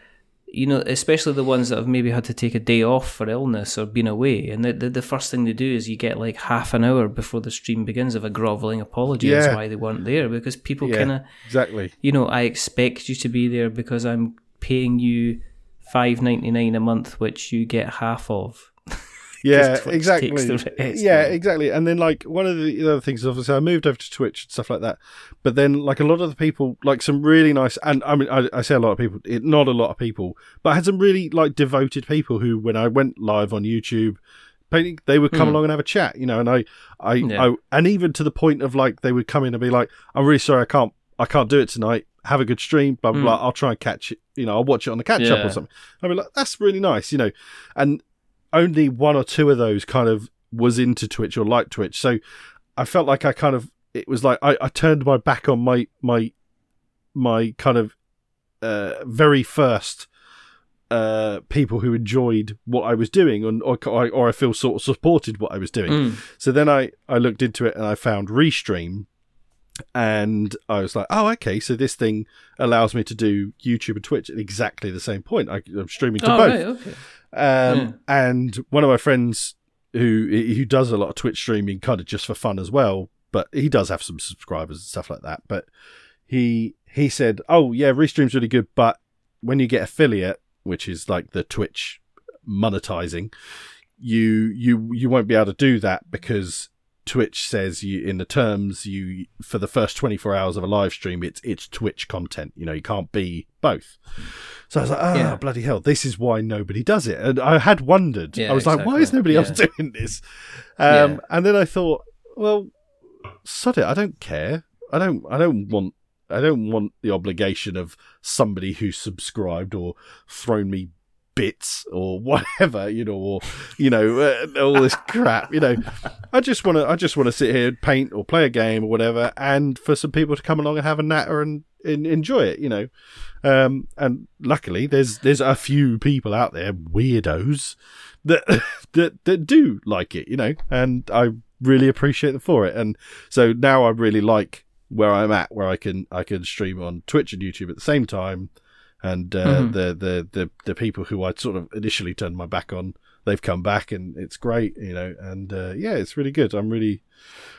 [SPEAKER 1] you know, especially the ones that have maybe had to take a day off for illness or been away, and the the, the first thing they do is you get like half an hour before the stream begins of a groveling apology as why they weren't there because people
[SPEAKER 2] Yeah.
[SPEAKER 1] kind of,
[SPEAKER 2] Exactly.
[SPEAKER 1] you know, I expect you to be there because I'm paying you five ninety nine a month, which you get half of. [laughs]
[SPEAKER 2] Yeah, exactly.
[SPEAKER 1] the [laughs]
[SPEAKER 2] yeah, exactly. And then like one of the other things, is obviously, I moved over to Twitch and stuff like that. But then like a lot of the people, like some really nice, and I mean, I, I say a lot of people, it, not a lot of people, but I had some really like devoted people who, when I went live on YouTube. painting, They would come
[SPEAKER 1] Hmm.
[SPEAKER 2] along and have a chat, you know, and I, I,
[SPEAKER 1] Yeah.
[SPEAKER 2] I, and even to the point of like they would come in and be like, "I'm really sorry, I can't, I can't do it tonight. Have a good stream, blah blah.
[SPEAKER 1] Hmm.
[SPEAKER 2] blah. I'll try and catch it, you know, I'll watch it on the catch up or something." I'd be like, "That's really nice," you know, and only one or two of those kind of was into Twitch or liked Twitch. So I felt like I kind of it was like I, I turned my back on my my my kind of uh, very first uh, people who enjoyed what I was doing and or, or I feel sort of supported what I was doing.
[SPEAKER 1] Mm.
[SPEAKER 2] So then I, I looked into it and I found Restream and I was like, oh, okay, so this thing allows me to do YouTube and Twitch at exactly the same point. I, I'm streaming to
[SPEAKER 1] Oh,
[SPEAKER 2] both.
[SPEAKER 1] right, okay.
[SPEAKER 2] Um,
[SPEAKER 1] Yeah.
[SPEAKER 2] And one of my friends who who does a lot of Twitch streaming, kind of just for fun as well, but he does have some subscribers and stuff like that. But he he said, "Oh yeah, Restream's really good, but when you get affiliate, which is like the Twitch monetizing, you you you won't be able to do that because." Twitch says you in the terms you for the first 24 hours of a live stream it's it's Twitch content. You know you can't be both. So I was like oh
[SPEAKER 1] Yeah.
[SPEAKER 2] bloody hell. This is why nobody does it. And I had wondered.
[SPEAKER 1] Yeah,
[SPEAKER 2] I was like why is
[SPEAKER 1] exactly.
[SPEAKER 2] nobody else doing this? Um
[SPEAKER 1] Yeah.
[SPEAKER 2] and then I thought well sod it. I don't care. I don't I don't want I don't want the obligation of somebody who's subscribed or thrown me bits or whatever, you know, or you know, uh, all this crap. You know, I just want to, I just want to sit here and paint or play a game or whatever, and for some people to come along and have a natter and, and enjoy it. You know, um, and luckily there's there's a few people out there, weirdos, that [laughs] that that do like it. You know, and I really appreciate them for it. And so now I really like where I'm at, where I can I can stream on Twitch and YouTube at the same time. And uh,
[SPEAKER 1] Mhm.
[SPEAKER 2] the, the the the people who I sort of initially turned my back on, they've come back, and it's great, you know. And uh, yeah, it's really good. I'm really,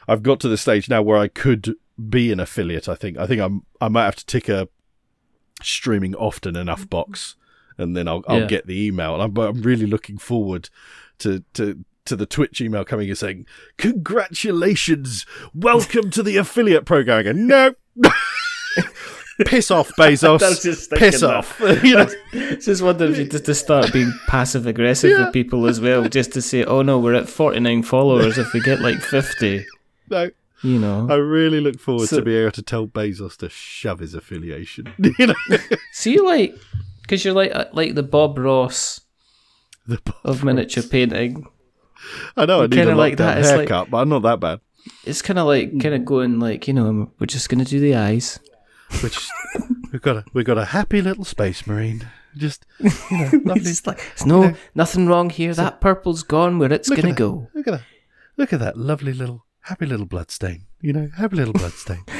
[SPEAKER 2] I've got to the stage now where I could be an affiliate. I think I think I'm I might have to tick a streaming often enough box, and then I'll I'll
[SPEAKER 1] Yeah.
[SPEAKER 2] get the email. And I'm, I'm really looking forward to to to the Twitch email coming and saying, "Congratulations, welcome to the affiliate program." I go, no. [laughs] Piss off, Bezos. [laughs] Piss off. [laughs] you know,
[SPEAKER 1] Just wonder if you just to start being passive aggressive
[SPEAKER 2] Yeah.
[SPEAKER 1] with people as well, just to say, "Oh no, we're at forty nine followers. If we get like fifty, [laughs]
[SPEAKER 2] no.
[SPEAKER 1] you know."
[SPEAKER 2] I really look forward
[SPEAKER 1] So-
[SPEAKER 2] to being able to tell Bezos to shove his affiliation. you know,
[SPEAKER 1] So you like, because you're like uh, like the Bob Ross
[SPEAKER 2] the,
[SPEAKER 1] of miniature painting.
[SPEAKER 2] I know I need a
[SPEAKER 1] like that, it's like-
[SPEAKER 2] haircut, but I'm not that bad.
[SPEAKER 1] It's kind of like kind of going like you know we're just gonna do the eyes.
[SPEAKER 2] Which we've got a we've got a happy little space marine. Just you know, [laughs] lovely.
[SPEAKER 1] It's like it's no nothing wrong here. That purple's gone where it's
[SPEAKER 2] at
[SPEAKER 1] gonna
[SPEAKER 2] that.
[SPEAKER 1] go.
[SPEAKER 2] Look at that. Look at that lovely little happy little blood stain. You know, happy little blood stain. [laughs]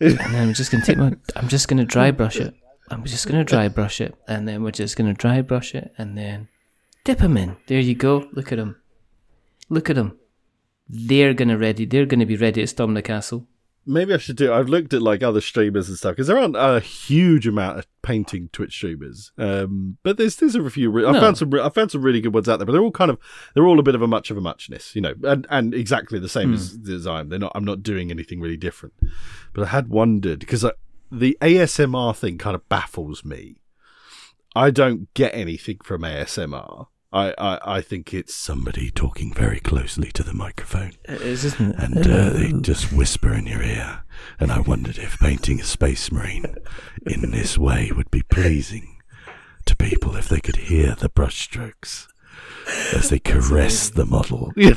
[SPEAKER 1] And then I'm just gonna take my. I'm just gonna dry brush it. I'm just gonna dry brush it, and then we're just gonna dry brush it, and then dip them in. There you go. Look at them. Look at them. They're gonna ready. They're gonna be ready to storm the castle.
[SPEAKER 2] Maybe I should do. I've looked at like other streamers and stuff because there aren't a huge amount of painting Twitch streamers. Um, but there's there's a few. Re- I found some. Re- I found some really good ones out there, but they're all kind of they're all a bit of a much of a muchness, you know, and and exactly the same as, as I'm. They're not. I'm not doing anything really different. But I had wondered because the ASMR thing kind of baffles me. I don't get anything from ASMR. I, I, I think it's somebody talking very closely to the microphone
[SPEAKER 1] It is, isn't it?
[SPEAKER 2] and uh, they just whisper in your ear. And I wondered if painting a space marine in this way would be pleasing to people if they could hear the brushstrokes as they caress the model. [laughs] [laughs] you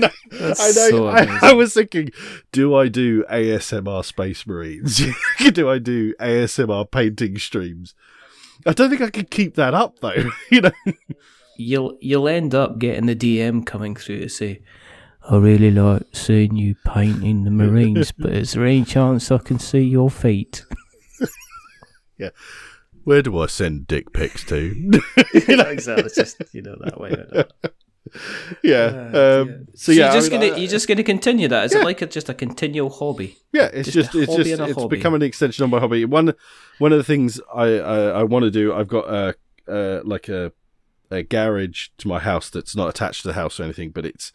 [SPEAKER 2] know,
[SPEAKER 1] That's
[SPEAKER 2] I know.
[SPEAKER 1] so
[SPEAKER 2] I. I was thinking, do I do ASMR space marines? [laughs] do I do ASMR painting streams? I don't think I could keep that up though. you know,
[SPEAKER 1] you'll you'll end up getting the DM coming through to say, "I really like seeing you painting the Marines, [laughs] but is there any chance I can see your feet?" [laughs] Yeah.
[SPEAKER 2] Where do I send dick pics to? [laughs]
[SPEAKER 1] you know, exactly. It's just you know that way.
[SPEAKER 2] yeah. um, so
[SPEAKER 1] So,
[SPEAKER 2] yeah,
[SPEAKER 1] you're
[SPEAKER 2] I
[SPEAKER 1] just
[SPEAKER 2] mean,
[SPEAKER 1] gonna
[SPEAKER 2] I-
[SPEAKER 1] you're just gonna continue that? Is
[SPEAKER 2] Yeah.
[SPEAKER 1] it like a, just a continual hobby?
[SPEAKER 2] Yeah, it's
[SPEAKER 1] Just
[SPEAKER 2] just,
[SPEAKER 1] a
[SPEAKER 2] it's just it's
[SPEAKER 1] hobby.
[SPEAKER 2] become an extension of my hobby. One one of the things I I, I want to do, I've got a uh, like a a garage to my house that's not attached to the house or anything, but it's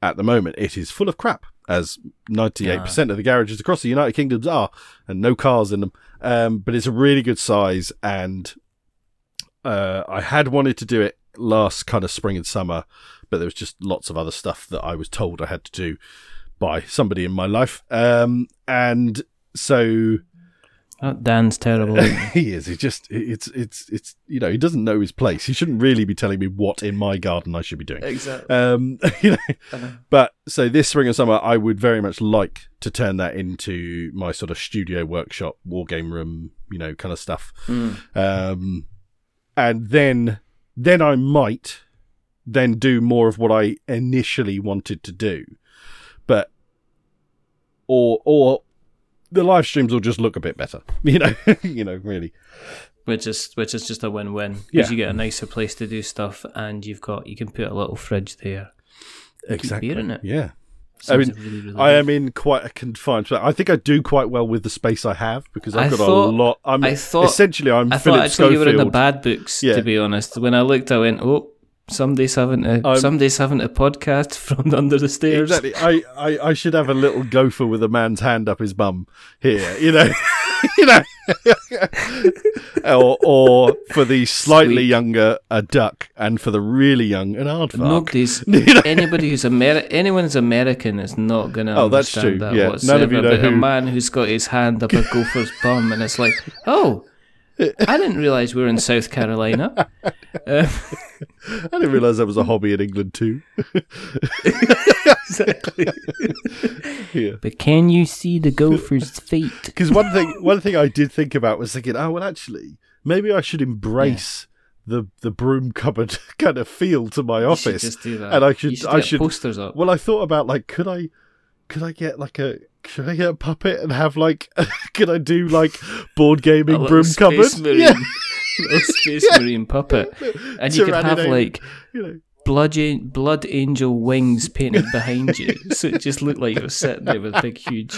[SPEAKER 2] at the moment it is full of crap, as ninety eight percent of the garages across the United Kingdoms are, and no cars in them. Um, but it's a really good size, and uh, I had wanted to do it last kind of spring and summer, but there was just lots of other stuff that I was told I had to do by somebody in my life. Um, and so
[SPEAKER 1] Oh, Dan's terrible. [laughs]
[SPEAKER 2] he is. He just it's it's it's you know he doesn't know his place. He shouldn't really be telling me what in my garden I should be doing.
[SPEAKER 1] exactly.
[SPEAKER 2] Um, [laughs] you know, but so this spring and summer, I would very much like to turn that into my sort of studio workshop, war game room, you know, kind of stuff. Um, and then then I might then do more of what I initially wanted to do, but or or the live streams will just look a bit better, [laughs] you know, [laughs] you know, really.
[SPEAKER 1] which is which is just a win-win because
[SPEAKER 2] Yeah.
[SPEAKER 1] you get a nicer place to do stuff, and you've got you can put a little fridge there. Keep beer in it.
[SPEAKER 2] Yeah.
[SPEAKER 1] Sounds
[SPEAKER 2] mean,
[SPEAKER 1] really, really
[SPEAKER 2] I am in quite a confined. I think I do quite well with the space I have because I've
[SPEAKER 1] I
[SPEAKER 2] got
[SPEAKER 1] thought-
[SPEAKER 2] a lot. I'm
[SPEAKER 1] I thought-
[SPEAKER 2] essentially I'm
[SPEAKER 1] I
[SPEAKER 2] Philip
[SPEAKER 1] thought actually you were in the bad books.
[SPEAKER 2] Yeah.
[SPEAKER 1] To be honest, when I looked, I went, "Oh, somebody's having a
[SPEAKER 2] um,
[SPEAKER 1] somebody's having a podcast [laughs] from under the stairs."
[SPEAKER 2] Exactly. I, I, I should have a little gopher with a man's hand up his bum here, you know. [laughs] you know. [laughs] or or for the slightly
[SPEAKER 1] Sweet.
[SPEAKER 2] younger a duck and for the really young an aardvark.
[SPEAKER 1] Nobody's
[SPEAKER 2] You know?
[SPEAKER 1] anybody who's Ameri- anyone who's American is not gonna
[SPEAKER 2] Oh, that's true,
[SPEAKER 1] that
[SPEAKER 2] yeah. None of you know
[SPEAKER 1] but a man who's got his hand up a gopher's bum, and it's like, oh, I didn't realize we were in South Carolina. Uh, [laughs]
[SPEAKER 2] I didn't realise that was a hobby in England too.
[SPEAKER 1] exactly. [laughs]
[SPEAKER 2] yeah.
[SPEAKER 1] But can you see the gopher's feet? [laughs]
[SPEAKER 2] Because one thing, one thing I did think about was thinking, oh well, actually, maybe I should embrace the the broom cupboard kind of feel to my office,
[SPEAKER 1] just do that.
[SPEAKER 2] and I should,
[SPEAKER 1] should
[SPEAKER 2] I should.
[SPEAKER 1] posters up.
[SPEAKER 2] Well, I thought about like, could I, could I get like a could I get a puppet and have like [laughs] could I do like board gaming broom
[SPEAKER 1] space
[SPEAKER 2] cupboard?
[SPEAKER 1] marine,
[SPEAKER 2] Yeah, [laughs]
[SPEAKER 1] little space marine puppet, and you could have like
[SPEAKER 2] you know.
[SPEAKER 1] blood an- blood angel wings painted behind you, [laughs] so it just looked like you were sitting there with big, huge,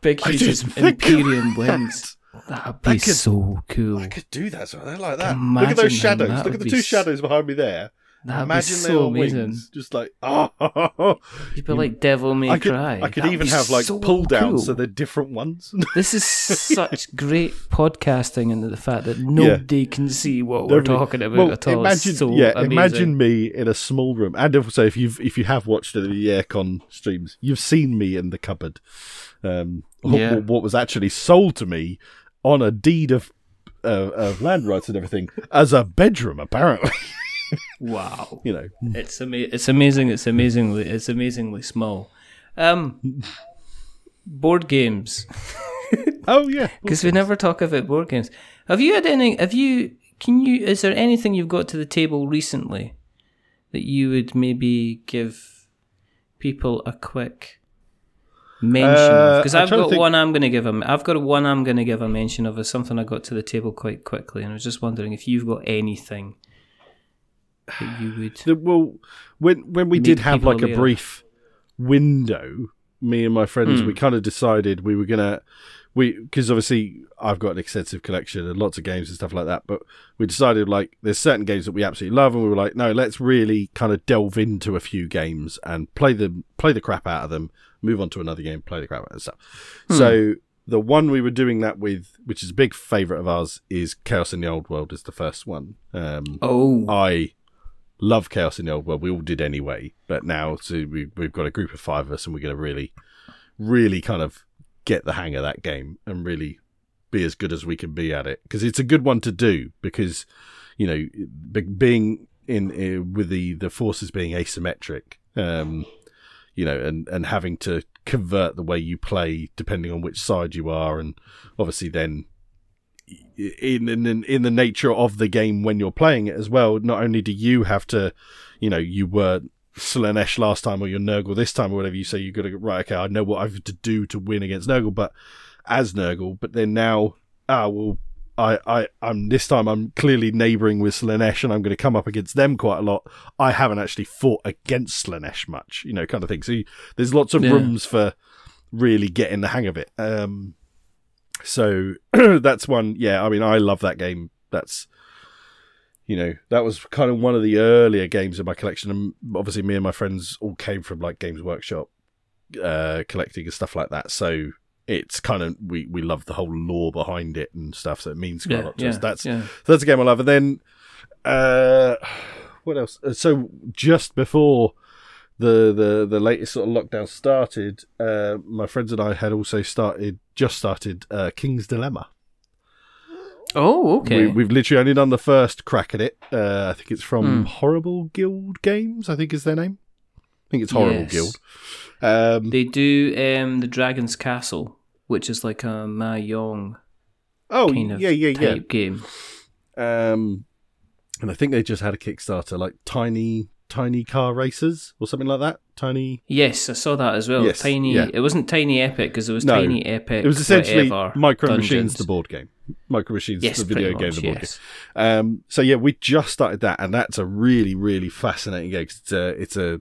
[SPEAKER 1] big, huge Imperium wings. That'd be
[SPEAKER 2] could-
[SPEAKER 1] so cool.
[SPEAKER 2] I could do that. So I like that. Look at those shadows. Look at the two
[SPEAKER 1] s-
[SPEAKER 2] shadows behind me there.
[SPEAKER 1] That'd
[SPEAKER 2] Imagine
[SPEAKER 1] be so amazing.
[SPEAKER 2] wings, just like [laughs] oh.
[SPEAKER 1] You'd be like Devil May
[SPEAKER 2] I could,
[SPEAKER 1] Cry.
[SPEAKER 2] I could
[SPEAKER 1] That'd
[SPEAKER 2] even have like
[SPEAKER 1] so
[SPEAKER 2] pull downs
[SPEAKER 1] cool.
[SPEAKER 2] so they're different ones. [laughs]
[SPEAKER 1] This is such great podcasting, and the fact that nobody can see what we're
[SPEAKER 2] Nobody-
[SPEAKER 1] talking about
[SPEAKER 2] well,
[SPEAKER 1] at all.
[SPEAKER 2] Imagine,
[SPEAKER 1] so
[SPEAKER 2] yeah,
[SPEAKER 1] amazing.
[SPEAKER 2] imagine me in a small room, and also if you've if you have watched the aircon streams, you've seen me in the cupboard. Um,
[SPEAKER 1] Yeah.
[SPEAKER 2] wh- what was actually sold to me on a deed of uh, of land rights and everything as a bedroom, apparently. [laughs]
[SPEAKER 1] Wow, [laughs]
[SPEAKER 2] you know,
[SPEAKER 1] it's ama- It's amazing. It's amazingly. It's amazingly small. Um, board games. [laughs]
[SPEAKER 2] oh yeah,
[SPEAKER 1] because we never talk about board games. Have you had any? Have you? Can you? Is there anything you've got to the table recently that you would maybe give people a quick mention of?
[SPEAKER 2] Uh,
[SPEAKER 1] Because
[SPEAKER 2] I'm
[SPEAKER 1] I've got
[SPEAKER 2] think-
[SPEAKER 1] one I'm going to give them. I've got one I'm going to give a mention of as something I got to the table quite quickly, and I was just wondering if you've got anything that you would.
[SPEAKER 2] The- well, when when we did have like a brief window, me and my friends,
[SPEAKER 1] Hmm.
[SPEAKER 2] we kind of decided we were gonna we because obviously I've got an extensive collection and lots of games and stuff like that, but we decided like there's certain games that we absolutely love, and we were like, no, let's really kind of delve into a few games and play them, play the crap out of them, move on to another game, play the crap out of stuff. So. The one we were doing that with, which is a big favourite of ours, is Chaos in the Old World. Is the first one. Um,
[SPEAKER 1] Oh,
[SPEAKER 2] I love Chaos in the Old World. We all did anyway, but now so we, we've got a group of five of us, and we're going to really, really kind of get the hang of that game and really be as good as we can be at it because it's a good one to do because you know being in, uh with the the forces being asymmetric um you know and and having to convert the way you play depending on which side you are and obviously then in in in the nature of the game when you're playing it as well. Not only do you have to, you know, you were Slaanesh last time or you're Nurgle this time or whatever you say, you've got to right. Okay, I know what I have to do to win against Nurgle, but as Nurgle, but then now, ah, well. I, I, I'm this time. I'm clearly neighbouring with Slaanesh, and I'm going to come up against them quite a lot. I haven't actually fought against Slaanesh much, you know, kind of thing. So you, there's lots of
[SPEAKER 1] Yeah.
[SPEAKER 2] rooms for really getting the hang of it. Um, so [clears throat] that's one. Yeah, I mean, I love that game. That's you know that was kind of one of the earlier games in my collection, and obviously me and my friends all came from like Games Workshop uh, collecting and stuff like that. So it's kind of we we love the whole lore behind it and stuff. So it means quite a lot to
[SPEAKER 1] yeah,
[SPEAKER 2] us. That's
[SPEAKER 1] yeah.
[SPEAKER 2] that's a game I love. And then, uh, what else? Uh, So just before the the the latest sort of lockdown started, uh, my friends and I had also started just started uh, King's Dilemma.
[SPEAKER 1] Oh, okay.
[SPEAKER 2] We, we've literally only done the first crack at it. Uh, I think it's from
[SPEAKER 1] Hmm.
[SPEAKER 2] Horrible Guild Games. I think is their name. I think it's Horrible
[SPEAKER 1] Yes.
[SPEAKER 2] Guild. Um,
[SPEAKER 1] They do um, the Dragon's Castle, which is like a Mahjong
[SPEAKER 2] oh
[SPEAKER 1] kind of
[SPEAKER 2] yeah, yeah, yeah.
[SPEAKER 1] game.
[SPEAKER 2] Um, and I think they just had a Kickstarter like Tiny Tiny Car races or something like that. Tiny.
[SPEAKER 1] Yes, I saw that as well.
[SPEAKER 2] Yes,
[SPEAKER 1] tiny.
[SPEAKER 2] yeah.
[SPEAKER 1] It wasn't Tiny Epic because it was
[SPEAKER 2] No,
[SPEAKER 1] Tiny Epic.
[SPEAKER 2] It was essentially Micro
[SPEAKER 1] Dungeons.
[SPEAKER 2] Machines, the board game. Micro Machines,
[SPEAKER 1] Yes,
[SPEAKER 2] the video
[SPEAKER 1] pretty
[SPEAKER 2] game,
[SPEAKER 1] much,
[SPEAKER 2] the board
[SPEAKER 1] yes.
[SPEAKER 2] game. Um, so yeah, we just started that, and that's a really, really fascinating game. it's a, it's a,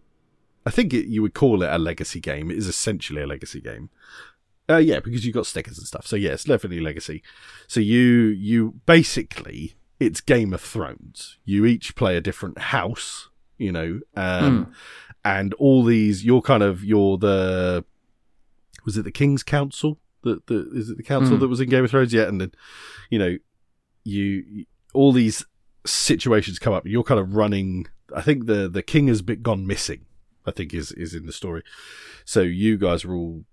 [SPEAKER 2] I think it, you would call it a legacy game. It is essentially a legacy game. Uh, yeah, because you've got stickers and stuff. So yeah, it's definitely legacy. So you, you basically, it's Game of Thrones. You each play a different house, you know, um, and all these, you're kind of, you're the, was it the King's Council? The, the is it the council
[SPEAKER 1] Hmm.
[SPEAKER 2] that was in Game of Thrones? yet? and then, you know, you all these situations come up. You're kind of running. I think the the king has been gone missing. I think is is in the story. So you guys are all,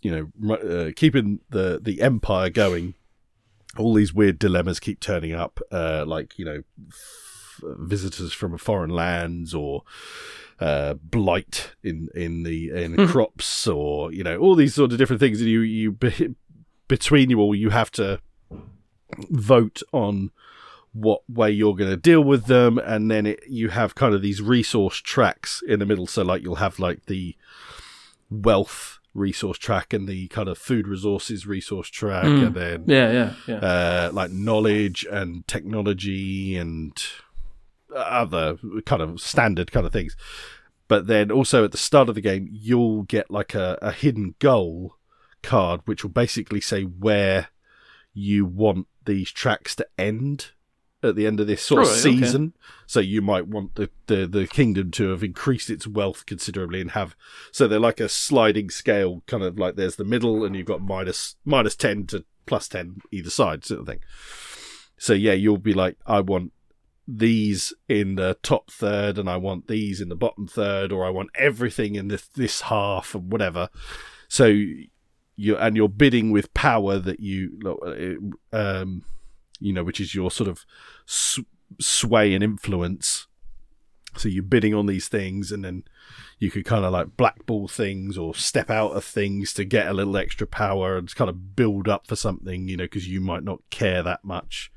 [SPEAKER 2] you know, uh, keeping the the empire going. All these weird dilemmas keep turning up, uh, like you know, visitors from foreign lands or uh, blight in in the in crops, or you know, all these sort of different things. And you you be, between you all, you have to vote on what way you're going to deal with them and then it, you have kind of these resource tracks in the middle so like you'll have like the wealth resource track and the kind of food resources resource track,
[SPEAKER 1] Mm.
[SPEAKER 2] and then
[SPEAKER 1] Yeah, yeah, yeah.
[SPEAKER 2] uh, like knowledge and technology and other kind of standard kind of things. But then also at the start of the game, you'll get like a, a hidden goal card, which will basically say where you want these tracks to end at the end of this sort of
[SPEAKER 1] Right, okay.
[SPEAKER 2] season. So you might want the, the, the kingdom to have increased its wealth considerably and have so they're like a sliding scale, kind of like there's the middle and you've got minus minus ten to plus ten either side, sort of thing. So yeah, you'll be like, I want these in the top third, and I want these in the bottom third, or I want everything in this this half, and whatever. So you and you're bidding with power that you, um, you know, which is your sort of sway and influence. So you're bidding on these things, and then you could kind of like blackball things or step out of things to get a little extra power and kind of build up for something, you know, because you might not care that much.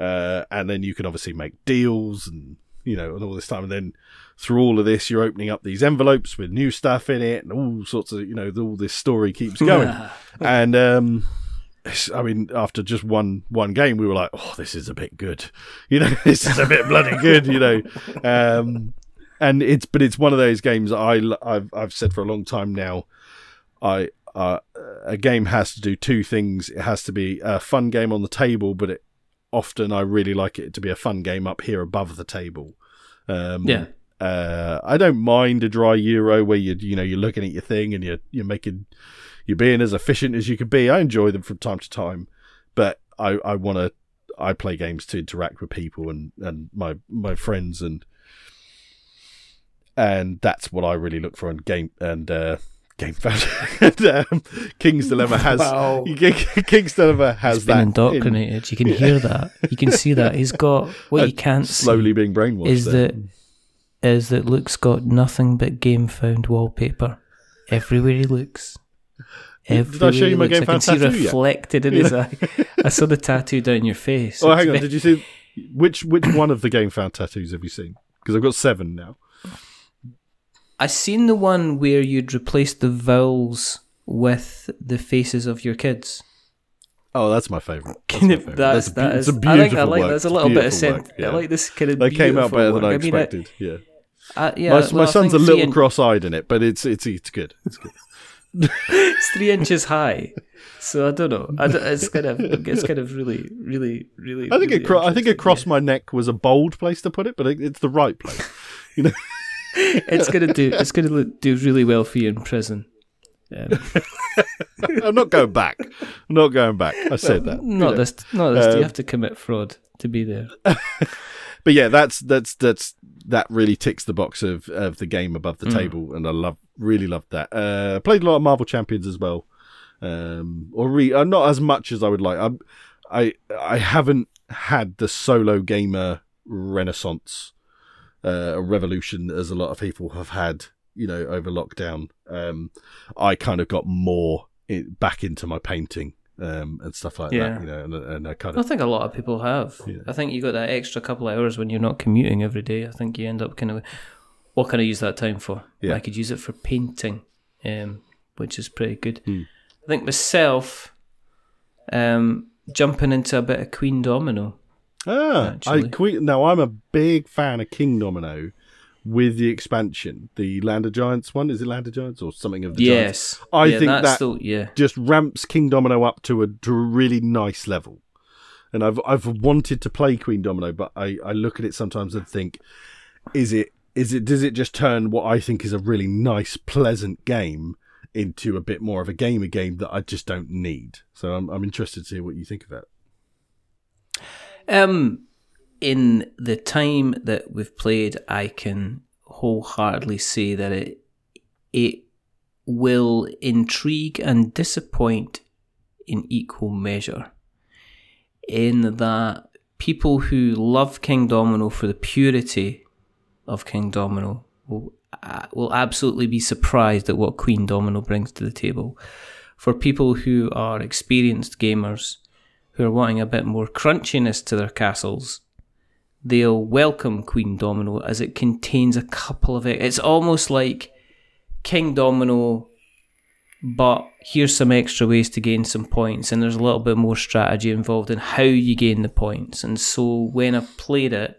[SPEAKER 2] Uh, and then you can obviously make deals and you know and all this time and then through all of this you're opening up these envelopes with new stuff in it and all sorts of you know all this story keeps going [laughs] and um I mean, after just one one game, we were like, "Oh, this is a bit good," [laughs] you know. [laughs] this is a bit bloody good, you know. Um, and it's but it's one of those games I I've I've said for a long time now. I uh, a game has to do two things. It has to be a fun game on the table, but it often I really like it to be a fun game up here above the table. Um,
[SPEAKER 1] Yeah.
[SPEAKER 2] uh, I don't mind a dry Euro where you you know you're looking at your thing and you're you're making you're being as efficient as you can be. I enjoy them from time to time, but I I want to I play games to interact with people and and my my friends and and that's what I really look for in game and uh, game fan. and, [laughs] um, King's Dilemma has
[SPEAKER 1] Wow. [laughs]
[SPEAKER 2] King's Dilemma has
[SPEAKER 1] He's been
[SPEAKER 2] that in-
[SPEAKER 1] indoctrinated. You can hear [laughs] that. You can see that. He's got what you can't
[SPEAKER 2] slowly being brainwashed.
[SPEAKER 1] is
[SPEAKER 2] there.
[SPEAKER 1] that is that Luke's got nothing but GameFound wallpaper everywhere he looks.
[SPEAKER 2] Did I show you my. Game
[SPEAKER 1] I can
[SPEAKER 2] Found
[SPEAKER 1] see
[SPEAKER 2] tattoo yet?
[SPEAKER 1] reflected in his eye. I saw the tattoo down your face.
[SPEAKER 2] Oh,
[SPEAKER 1] It's
[SPEAKER 2] hang on.
[SPEAKER 1] ve-
[SPEAKER 2] Did you see which which one of the GameFound tattoos have you seen? Because I've got seven now.
[SPEAKER 1] I seen the one where you'd replace the vowels with the faces of your kids.
[SPEAKER 2] Oh, that's my favourite. That's,
[SPEAKER 1] Kind
[SPEAKER 2] my favourite.
[SPEAKER 1] that's,
[SPEAKER 2] a,
[SPEAKER 1] that
[SPEAKER 2] beau-
[SPEAKER 1] is,
[SPEAKER 2] it's a
[SPEAKER 1] I
[SPEAKER 2] beautiful
[SPEAKER 1] think I like
[SPEAKER 2] work.
[SPEAKER 1] that's a little bit of sense.
[SPEAKER 2] work, yeah.
[SPEAKER 1] I like this kind of.
[SPEAKER 2] They came out better than
[SPEAKER 1] work.
[SPEAKER 2] I
[SPEAKER 1] mean, I-
[SPEAKER 2] expected. yeah,
[SPEAKER 1] I, yeah,
[SPEAKER 2] my,
[SPEAKER 1] well,
[SPEAKER 2] my son's a little
[SPEAKER 1] in-
[SPEAKER 2] cross-eyed in it, but it's it's it's good. It's good. [laughs]
[SPEAKER 1] it's three inches high, so I don't know. I don't, it's kind of it's kind of really, really, really.
[SPEAKER 2] I think
[SPEAKER 1] really
[SPEAKER 2] it. Cro- I think across my neck was a bold place to put it, but it, it's the right place. You know.
[SPEAKER 1] It's gonna do. It's gonna do really well for you in prison. Um, [laughs]
[SPEAKER 2] I'm not going back. I'm not going back. I said that. you
[SPEAKER 1] not
[SPEAKER 2] know.
[SPEAKER 1] this. Not this.
[SPEAKER 2] Um,
[SPEAKER 1] you have to commit fraud to be there. [laughs]
[SPEAKER 2] but yeah, that's that's that's that really ticks the box of of the game above the
[SPEAKER 1] Mm.
[SPEAKER 2] table, and I love really loved that. Uh, played a lot of Marvel Champions as well, um, or re- uh, not as much as I would like. I I I haven't had the solo gamer renaissance, uh, or revolution as a lot of people have had. You know, over lockdown, um, I kind of got more in, back into my painting um, and stuff like
[SPEAKER 1] Yeah.
[SPEAKER 2] that. You know, and, and I kind of.
[SPEAKER 1] I think a lot of people have.
[SPEAKER 2] Yeah.
[SPEAKER 1] I think you got that extra couple of hours when you're not commuting every day. I think you end up kind of, what can I use that time for?
[SPEAKER 2] Yeah.
[SPEAKER 1] I could use it for painting, um, which is pretty good.
[SPEAKER 2] Hmm.
[SPEAKER 1] I think myself, um, jumping into a bit of Queendomino.
[SPEAKER 2] Ah, I
[SPEAKER 1] actually.
[SPEAKER 2] que- now I'm a big fan of Kingdomino with the expansion, the Land of Giants one. Is it Land of Giants or something of the Giants?
[SPEAKER 1] yes,
[SPEAKER 2] I
[SPEAKER 1] yeah,
[SPEAKER 2] think that-
[SPEAKER 1] still yeah.
[SPEAKER 2] Just ramps Kingdomino up to a, to a really nice level. And I've I've wanted to play Queendomino, but I, I look at it sometimes and think, is it is it does it just turn what I think is a really nice, pleasant game into a bit more of a gamer game that I just don't need. So I'm I'm interested to hear what you think of that.
[SPEAKER 1] Um, in the time that we've played, I can wholeheartedly say that it it will intrigue and disappoint in equal measure. In that people who love Kingdomino for the purity of Kingdomino will uh, will absolutely be surprised at what Queendomino brings to the table. For people who are experienced gamers who are wanting a bit more crunchiness to their castles, they'll welcome Queendomino as it contains a couple of it. It's almost like Kingdomino, but here's some extra ways to gain some points, and there's a little bit more strategy involved in how you gain the points. And so when I've played it,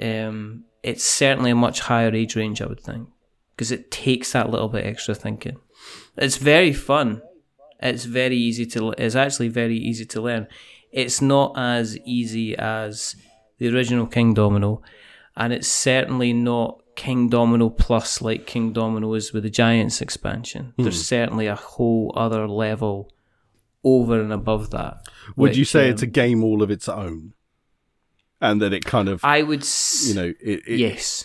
[SPEAKER 1] um, it's certainly a much higher age range, I would think, because it takes that little bit extra thinking. It's very fun. It's very easy to. It's actually very easy to learn. It's not as easy as the original Kingdomino, and it's certainly not Kingdomino plus like Kingdomino is with the Giants expansion.
[SPEAKER 2] Hmm.
[SPEAKER 1] There's certainly a whole other level over and above that.
[SPEAKER 2] Would you say
[SPEAKER 1] um,
[SPEAKER 2] it's a game all of its own, and that it kind of
[SPEAKER 1] I would. S-
[SPEAKER 2] you know it it,
[SPEAKER 1] yes.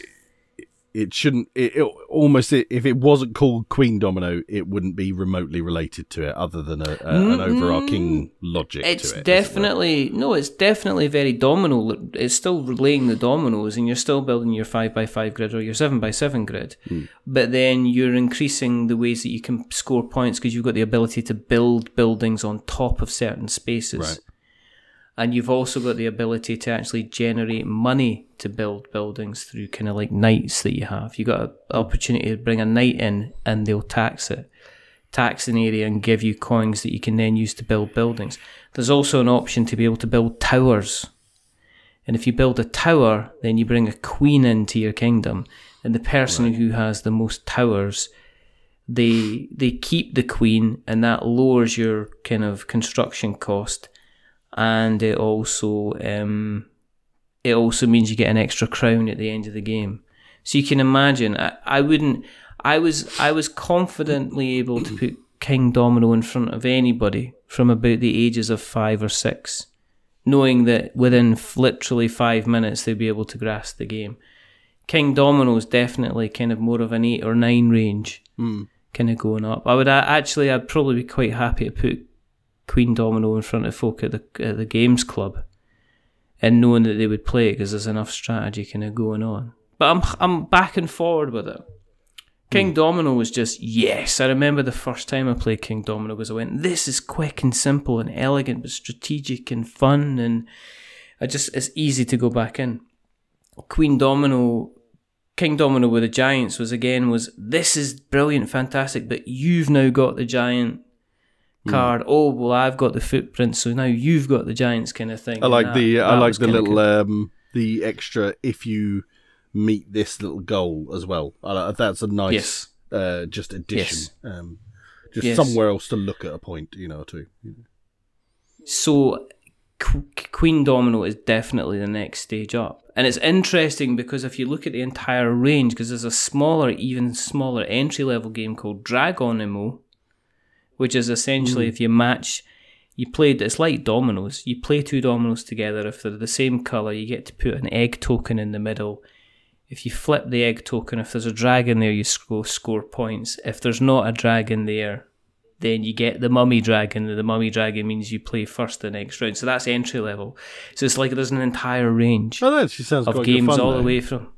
[SPEAKER 2] It shouldn't it, it almost if it wasn't called Queen Domino, it wouldn't be remotely related to it, other than a, a, an overarching logic.
[SPEAKER 1] It's
[SPEAKER 2] to it, as it
[SPEAKER 1] definitely no. It's definitely very domino. It's still relaying the dominoes, and you're still building your five by five grid or your seven by seven grid.
[SPEAKER 2] Hmm.
[SPEAKER 1] But then you're increasing the ways that you can score points because you've got the ability to build buildings on top of certain spaces.
[SPEAKER 2] Right.
[SPEAKER 1] And you've also got the ability to actually generate money to build buildings through kind of like knights that you have. You've got an opportunity to bring a knight in, and they'll tax it tax an area and give you coins that you can then use to build buildings. There's also an option to be able to build towers. And if you build a tower, then you bring a queen into your kingdom, and the person who has the most towers, they they keep the queen, and that lowers your kind of construction cost, and it also um, it also means you get an extra crown at the end of the game. So you can imagine, I, I wouldn't. I was I was confidently able to put Kingdomino in front of anybody from about the ages of five or six, knowing that within literally five minutes they'd be able to grasp the game. Kingdomino is definitely kind of more of an eight or nine range, kind of going up. I would actually, I'd probably be quite happy to put Queendomino in front of folk at the at the games club, and knowing that they would play because there's enough strategy kind of going on. But I'm I'm back and forward with it. King hmm. Domino was just yes. I remember the first time I played Kingdomino was I went, this is quick and simple and elegant, but strategic and fun, and I just it's easy to go back in. Queendomino, King Domino with the Giants was again was this is brilliant, fantastic, but you've now got the giant card. Oh well, I've got the footprint, so now you've got the Giants kind of thing.
[SPEAKER 2] I like
[SPEAKER 1] And
[SPEAKER 2] the
[SPEAKER 1] that-
[SPEAKER 2] I like the little um the extra if you meet this little goal as well. Like, that's a nice
[SPEAKER 1] Yes.
[SPEAKER 2] uh just addition.
[SPEAKER 1] Yes.
[SPEAKER 2] Um just
[SPEAKER 1] Yes.
[SPEAKER 2] somewhere else to look at a point, you know, two.
[SPEAKER 1] So Qu- Queendomino is definitely the next stage up. And it's interesting because if you look at the entire range, because there's a smaller, even smaller entry level game called Dragonimo, which is essentially if you match, you played, it's like dominoes. You play two dominoes together. If they're the same colour, you get to put an egg token in the middle. If you flip the egg token, if there's a dragon there, you score, score points. If there's not a dragon there, then you get the mummy dragon. The mummy dragon means you play first the next round. So that's entry level. So it's like there's an entire range
[SPEAKER 2] Oh, that sounds
[SPEAKER 1] of games all the way from.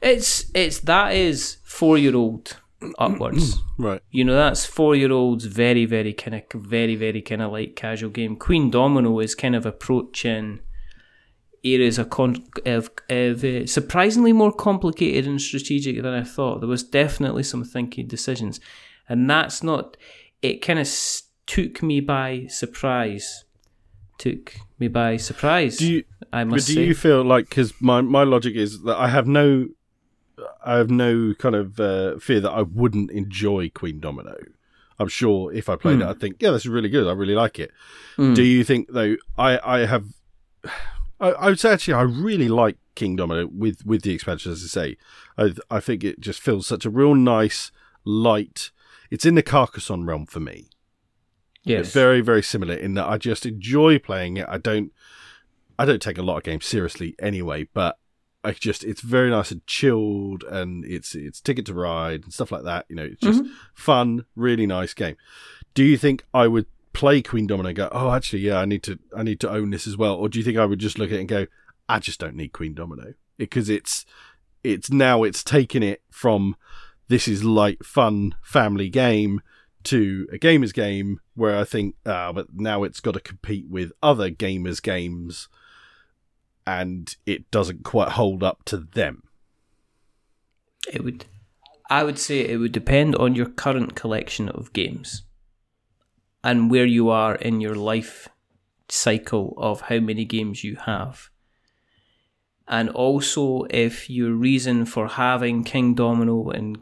[SPEAKER 1] It's it's that is four year old upwards. [clears throat]
[SPEAKER 2] Right.
[SPEAKER 1] You know, that's four year olds, very, very kind of, very, very kind of light casual game. Queendomino is kind of approaching areas of, con- of, of uh, surprisingly more complicated and strategic than I thought. There was definitely some thinking decisions, and that's not. It kind of s- took me by surprise. Took me by surprise.
[SPEAKER 2] Do you
[SPEAKER 1] I
[SPEAKER 2] But
[SPEAKER 1] must
[SPEAKER 2] do
[SPEAKER 1] say.
[SPEAKER 2] you feel like because my my logic is that I have no, I have no kind of uh, fear that I wouldn't enjoy Queendomino. I'm sure if I played
[SPEAKER 1] Hmm.
[SPEAKER 2] it, I'd think, yeah, this is really good. I really like it. Do you think though? I I have, I, I would say actually I really like Kingdomino with with the expansion, as I say. I I think it just feels such a real nice light. It's in the Carcassonne realm for me.
[SPEAKER 1] yes.
[SPEAKER 2] Very, very similar in that I just enjoy playing it. I don't I don't take a lot of games seriously anyway, but I just it's very nice and chilled and it's it's ticket to ride and stuff like that. You know, it's just fun, really nice game. Do you think I would play Queendomino and go, Oh actually yeah, I need to I need to own this as well? Or do you think I would just look at it and go, I just don't need Queendomino? Because it's it's now it's taken it from this is light, fun, family game to a gamer's game where I think, ah, but now it's got to compete with other gamers' games and it doesn't quite hold up to them.
[SPEAKER 1] It would. I would say it would depend on your current collection of games and where you are in your life cycle of how many games you have. And also if your reason for having Kingdomino and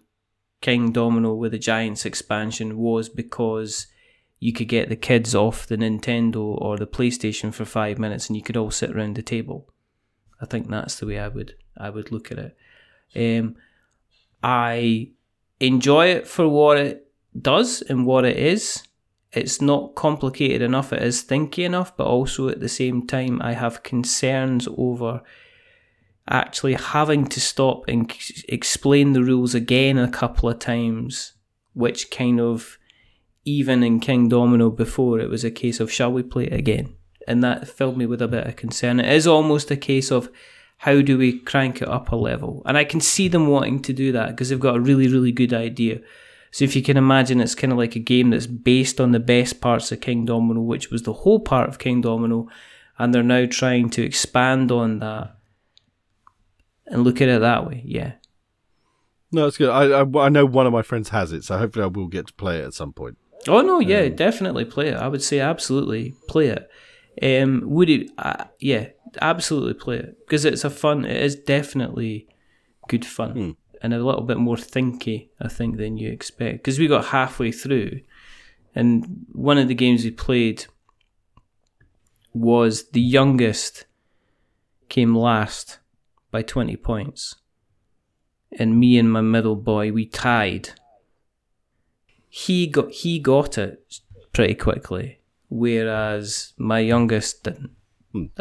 [SPEAKER 1] Kingdomino with the Giants expansion was because you could get the kids off the Nintendo or the PlayStation for five minutes and you could all sit around the table. I think that's the way I would I would look at it. Um, I enjoy it for what it does and what it is. It's not complicated enough, it is thinky enough, but also at the same time, I have concerns over actually having to stop and explain the rules again a couple of times, which kind of, even in Kingdomino before, it was a case of, shall we play it again? And that filled me with a bit of concern. It is almost a case of, how do we crank it up a level? And I can see them wanting to do that because they've got a really, really good idea. So if you can imagine, it's kind of like a game that's based on the best parts of Kingdomino, which was the whole part of Kingdomino, and they're now trying to expand on that and look at it that way. Yeah.
[SPEAKER 2] No, it's good. I, I, I know one of my friends has it, so hopefully I will get to play it at some point.
[SPEAKER 1] Oh no, yeah, um, definitely play it. I would say absolutely play it. Um, would it? Uh, yeah, absolutely play it because it's a fun. It is definitely good fun
[SPEAKER 2] Hmm.
[SPEAKER 1] and a little bit more thinky, I think, than you expect. Because we got halfway through, and one of the games we played was the youngest came last by twenty points, and me and my middle boy we tied. He got he got it pretty quickly, whereas my youngest didn't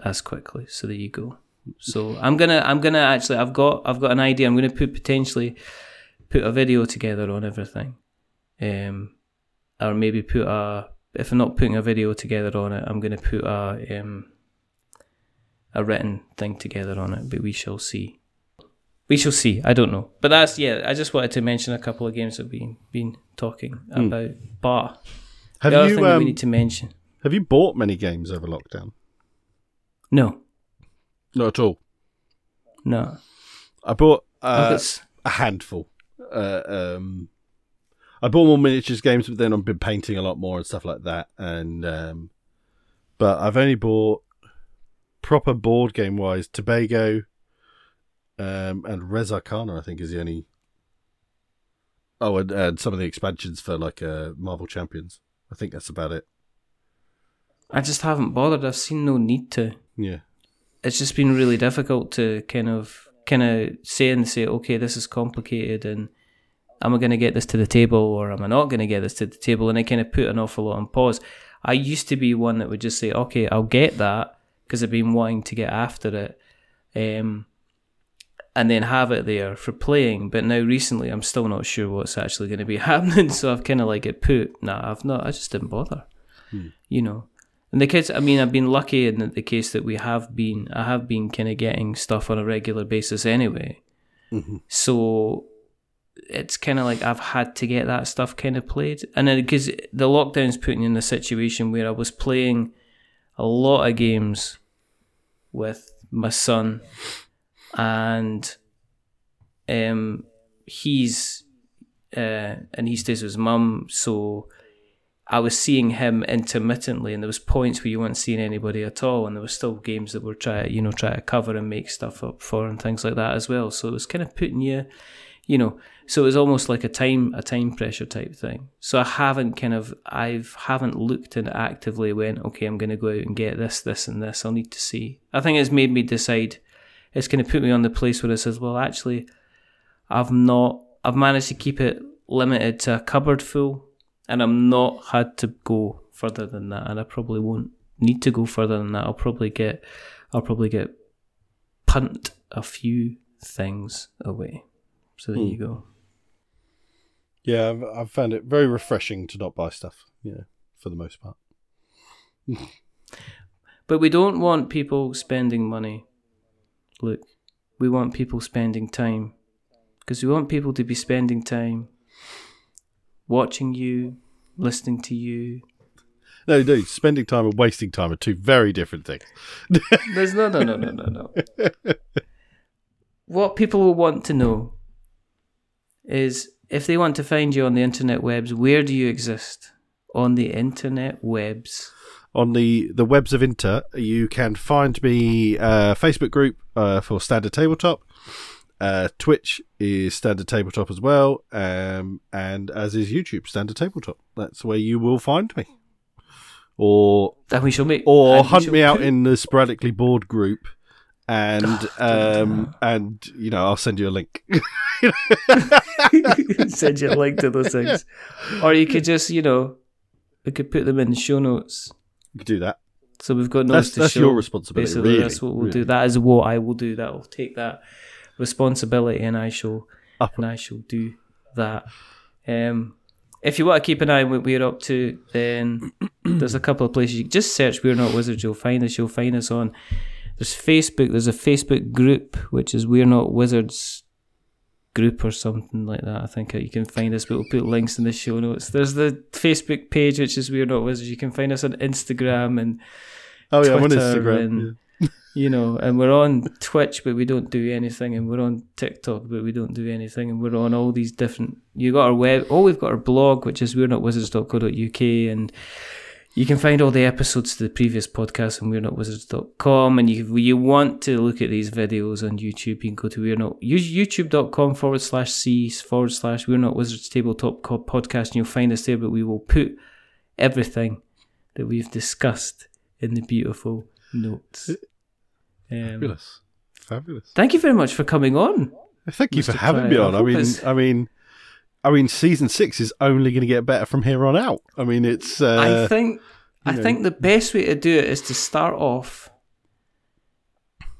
[SPEAKER 1] as quickly. So there you go. So I'm gonna I'm gonna actually I've got I've got an idea. I'm gonna put potentially put a video together on everything, um, or maybe put a if I'm not putting a video together on it, I'm gonna put a um a written thing together on it. But we shall see. We shall see. I don't know, but that's yeah. I just wanted to mention a couple of games that we've been been talking about. But
[SPEAKER 2] Have
[SPEAKER 1] the other
[SPEAKER 2] you
[SPEAKER 1] thing
[SPEAKER 2] um,
[SPEAKER 1] we need to mention.
[SPEAKER 2] have you bought many games over lockdown?
[SPEAKER 1] No,
[SPEAKER 2] Not at all.
[SPEAKER 1] no.
[SPEAKER 2] I bought uh, a handful. Uh, um, I bought more miniatures games, but then I've been painting a lot more and stuff like that. And um, but I've only bought proper board game wise Tobago um, and Res Arcana. I think is the only. Oh, and, and some of the expansions for like uh, Marvel Champions. I think that's about it.
[SPEAKER 1] I just haven't bothered. I've seen no need to.
[SPEAKER 2] Yeah.
[SPEAKER 1] It's just been really difficult to kind of kind of say and say, okay, this is complicated, and am I going to get this to the table, or am I not going to get this to the table? And I kind of put an awful lot on pause. I used to be one that would just say, okay, I'll get that because I've been wanting to get after it, um, and then have it there for playing. But now recently, I'm still not sure what's actually going to be [laughs] happening, so I've kind of like it put. Nah, I've not. I just didn't bother. Hmm. You know. And the kids, I mean, I've been lucky in the case that we have been, I have been kind of getting stuff on a regular basis anyway. Mm-hmm. So it's kind of like I've had to get that stuff kind of played. And then because the lockdown's putting in a situation where I was playing a lot of games with my son and um he's uh and he stays with his mum so I was seeing him intermittently, and there was points where you weren't seeing anybody at all, and there was still games that were trying, you know, try to cover and make stuff up for and things like that as well. So it was kind of putting you, you know, so it was almost like a time a time pressure type thing. So I haven't kind of I've haven't looked and actively went, okay, I'm going to go out and get this, this, and this. I'll need to see. I think it's made me decide. It's going to put me on the place where it says, well, actually, I've not. I've managed to keep it limited to a cupboard full and I'm not had to go further than that, and I probably won't need to go further than that. I'll probably get, I'll probably get punt a few things away. So there you hmm. go.
[SPEAKER 2] Yeah, I've, I've found it very refreshing to not buy stuff. Yeah, for the most part. [laughs]
[SPEAKER 1] But we don't want people spending money. Look, we want people spending time because we want people to be spending time watching you, listening to you.
[SPEAKER 2] No, no, spending time and wasting time are two very different things. [laughs]
[SPEAKER 1] There's no, no, no, no, no, no. what people will want to know is if they want to find you on the internet webs, where do you exist on the internet webs?
[SPEAKER 2] on the the webs of Inter, you can find me uh, Facebook group uh, for Standard Tabletop. Uh, Twitch is Standard Tabletop as well, um, and as is YouTube Standard Tabletop. That's where you will find me, or
[SPEAKER 1] And we shall make
[SPEAKER 2] or hunt me out in the sporadically bored group, and [laughs] um, and you know I'll send you a link. [laughs] [laughs]
[SPEAKER 1] send you a link to those things, or you could just you know we could put them in the show notes.
[SPEAKER 2] you could do that.
[SPEAKER 1] So we've got
[SPEAKER 2] That's
[SPEAKER 1] to
[SPEAKER 2] that's
[SPEAKER 1] show.
[SPEAKER 2] your responsibility.
[SPEAKER 1] Basically,
[SPEAKER 2] really,
[SPEAKER 1] that's what we'll
[SPEAKER 2] really.
[SPEAKER 1] do. That is what I will do. That will take that responsibility, and I shall
[SPEAKER 2] Up-
[SPEAKER 1] and I shall do that. Um, if you want to keep an eye on what we're up to, then [clears throat] there's a couple of places. You can just search "We're Not Wizards." You'll find us. You'll find us on. There's Facebook. There's a Facebook group which is "We're Not Wizards." Group or something like that. I think uh, you can find us, but we'll put links in the show notes. There's the Facebook page, which is We're Not Wizards. You can find us on Instagram and
[SPEAKER 2] Oh yeah, I'm on
[SPEAKER 1] Twitter
[SPEAKER 2] Instagram.
[SPEAKER 1] and-
[SPEAKER 2] yeah. [laughs]
[SPEAKER 1] you know, and we're on Twitch, but we don't do anything, and we're on TikTok, but we don't do anything, and we're on all these different. You got our web. Oh, we've got our blog, which is we're not wizards.co.uk, and you can find all the episodes to the previous podcast on we're not wizards.com. And you, you want to look at these videos on YouTube, you can go to we're not use youtube.com forward slash c forward slash we're not wizards tabletop podcast, and you'll find us there. But we will put everything that we've discussed in the beautiful notes. Um,
[SPEAKER 2] Fabulous, fabulous.
[SPEAKER 1] Thank you very much for coming on.
[SPEAKER 2] Thank you for
[SPEAKER 1] Mr.
[SPEAKER 2] having me on. I
[SPEAKER 1] I
[SPEAKER 2] mean, I mean, I mean, season six is only going to get better from here on out. I mean, it's uh,
[SPEAKER 1] I think I
[SPEAKER 2] know.
[SPEAKER 1] think the best way to do it is to start off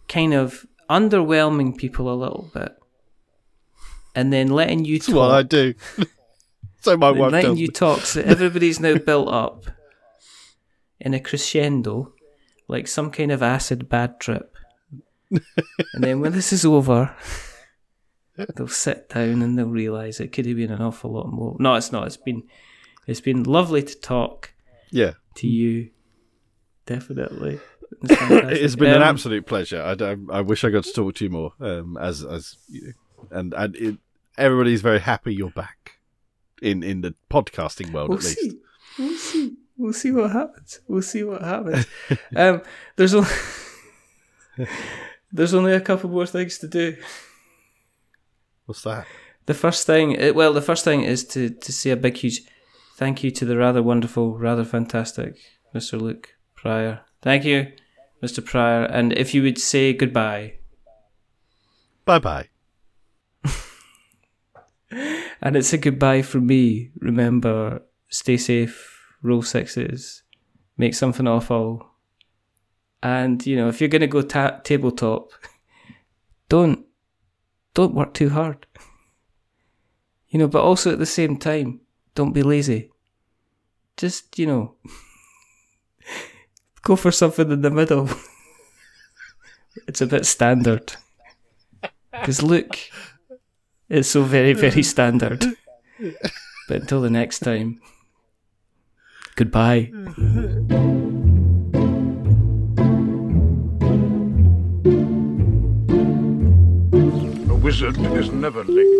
[SPEAKER 1] kind of underwhelming people a little bit. And then letting you
[SPEAKER 2] it's
[SPEAKER 1] talk.
[SPEAKER 2] what I do. [laughs] so my wife
[SPEAKER 1] letting you
[SPEAKER 2] me.
[SPEAKER 1] talk so [laughs] everybody's now built up in a crescendo, like some kind of acid bad trip. and then when this is over, they'll sit down and they'll realise it could have been an awful lot more. No, it's not. It's been it's been lovely to talk
[SPEAKER 2] Yeah,
[SPEAKER 1] to you. Definitely. [laughs] It's
[SPEAKER 2] it has been an
[SPEAKER 1] Um,
[SPEAKER 2] absolute pleasure. I, I, I wish I got to talk to you more. Um, as as you know, and and it, everybody's very happy you're back in in the podcasting world
[SPEAKER 1] We'll
[SPEAKER 2] at least.
[SPEAKER 1] see. We'll see. We'll see what happens. We'll see what happens. [laughs] um, there's only [laughs] there's only a couple more things to do.
[SPEAKER 2] What's that?
[SPEAKER 1] The first thing, well, the first thing is to to say a big, huge thank you to the rather wonderful, rather fantastic Mr. Luke Pryor. Thank you, Mr. Pryor. And if you would say goodbye,
[SPEAKER 2] Bye bye. [laughs]
[SPEAKER 1] and it's a goodbye from me. Remember, stay safe, roll sixes, make something awful. And you know, if you're gonna go ta- tabletop, [laughs] don't don't work too hard. You know, but also at the same time, don't be lazy. Just you know, [laughs] go for something in the middle. [laughs] it's a bit standard. Because look, it's so very, very standard. But until the next time, goodbye. [laughs]
[SPEAKER 3] wizard is never late.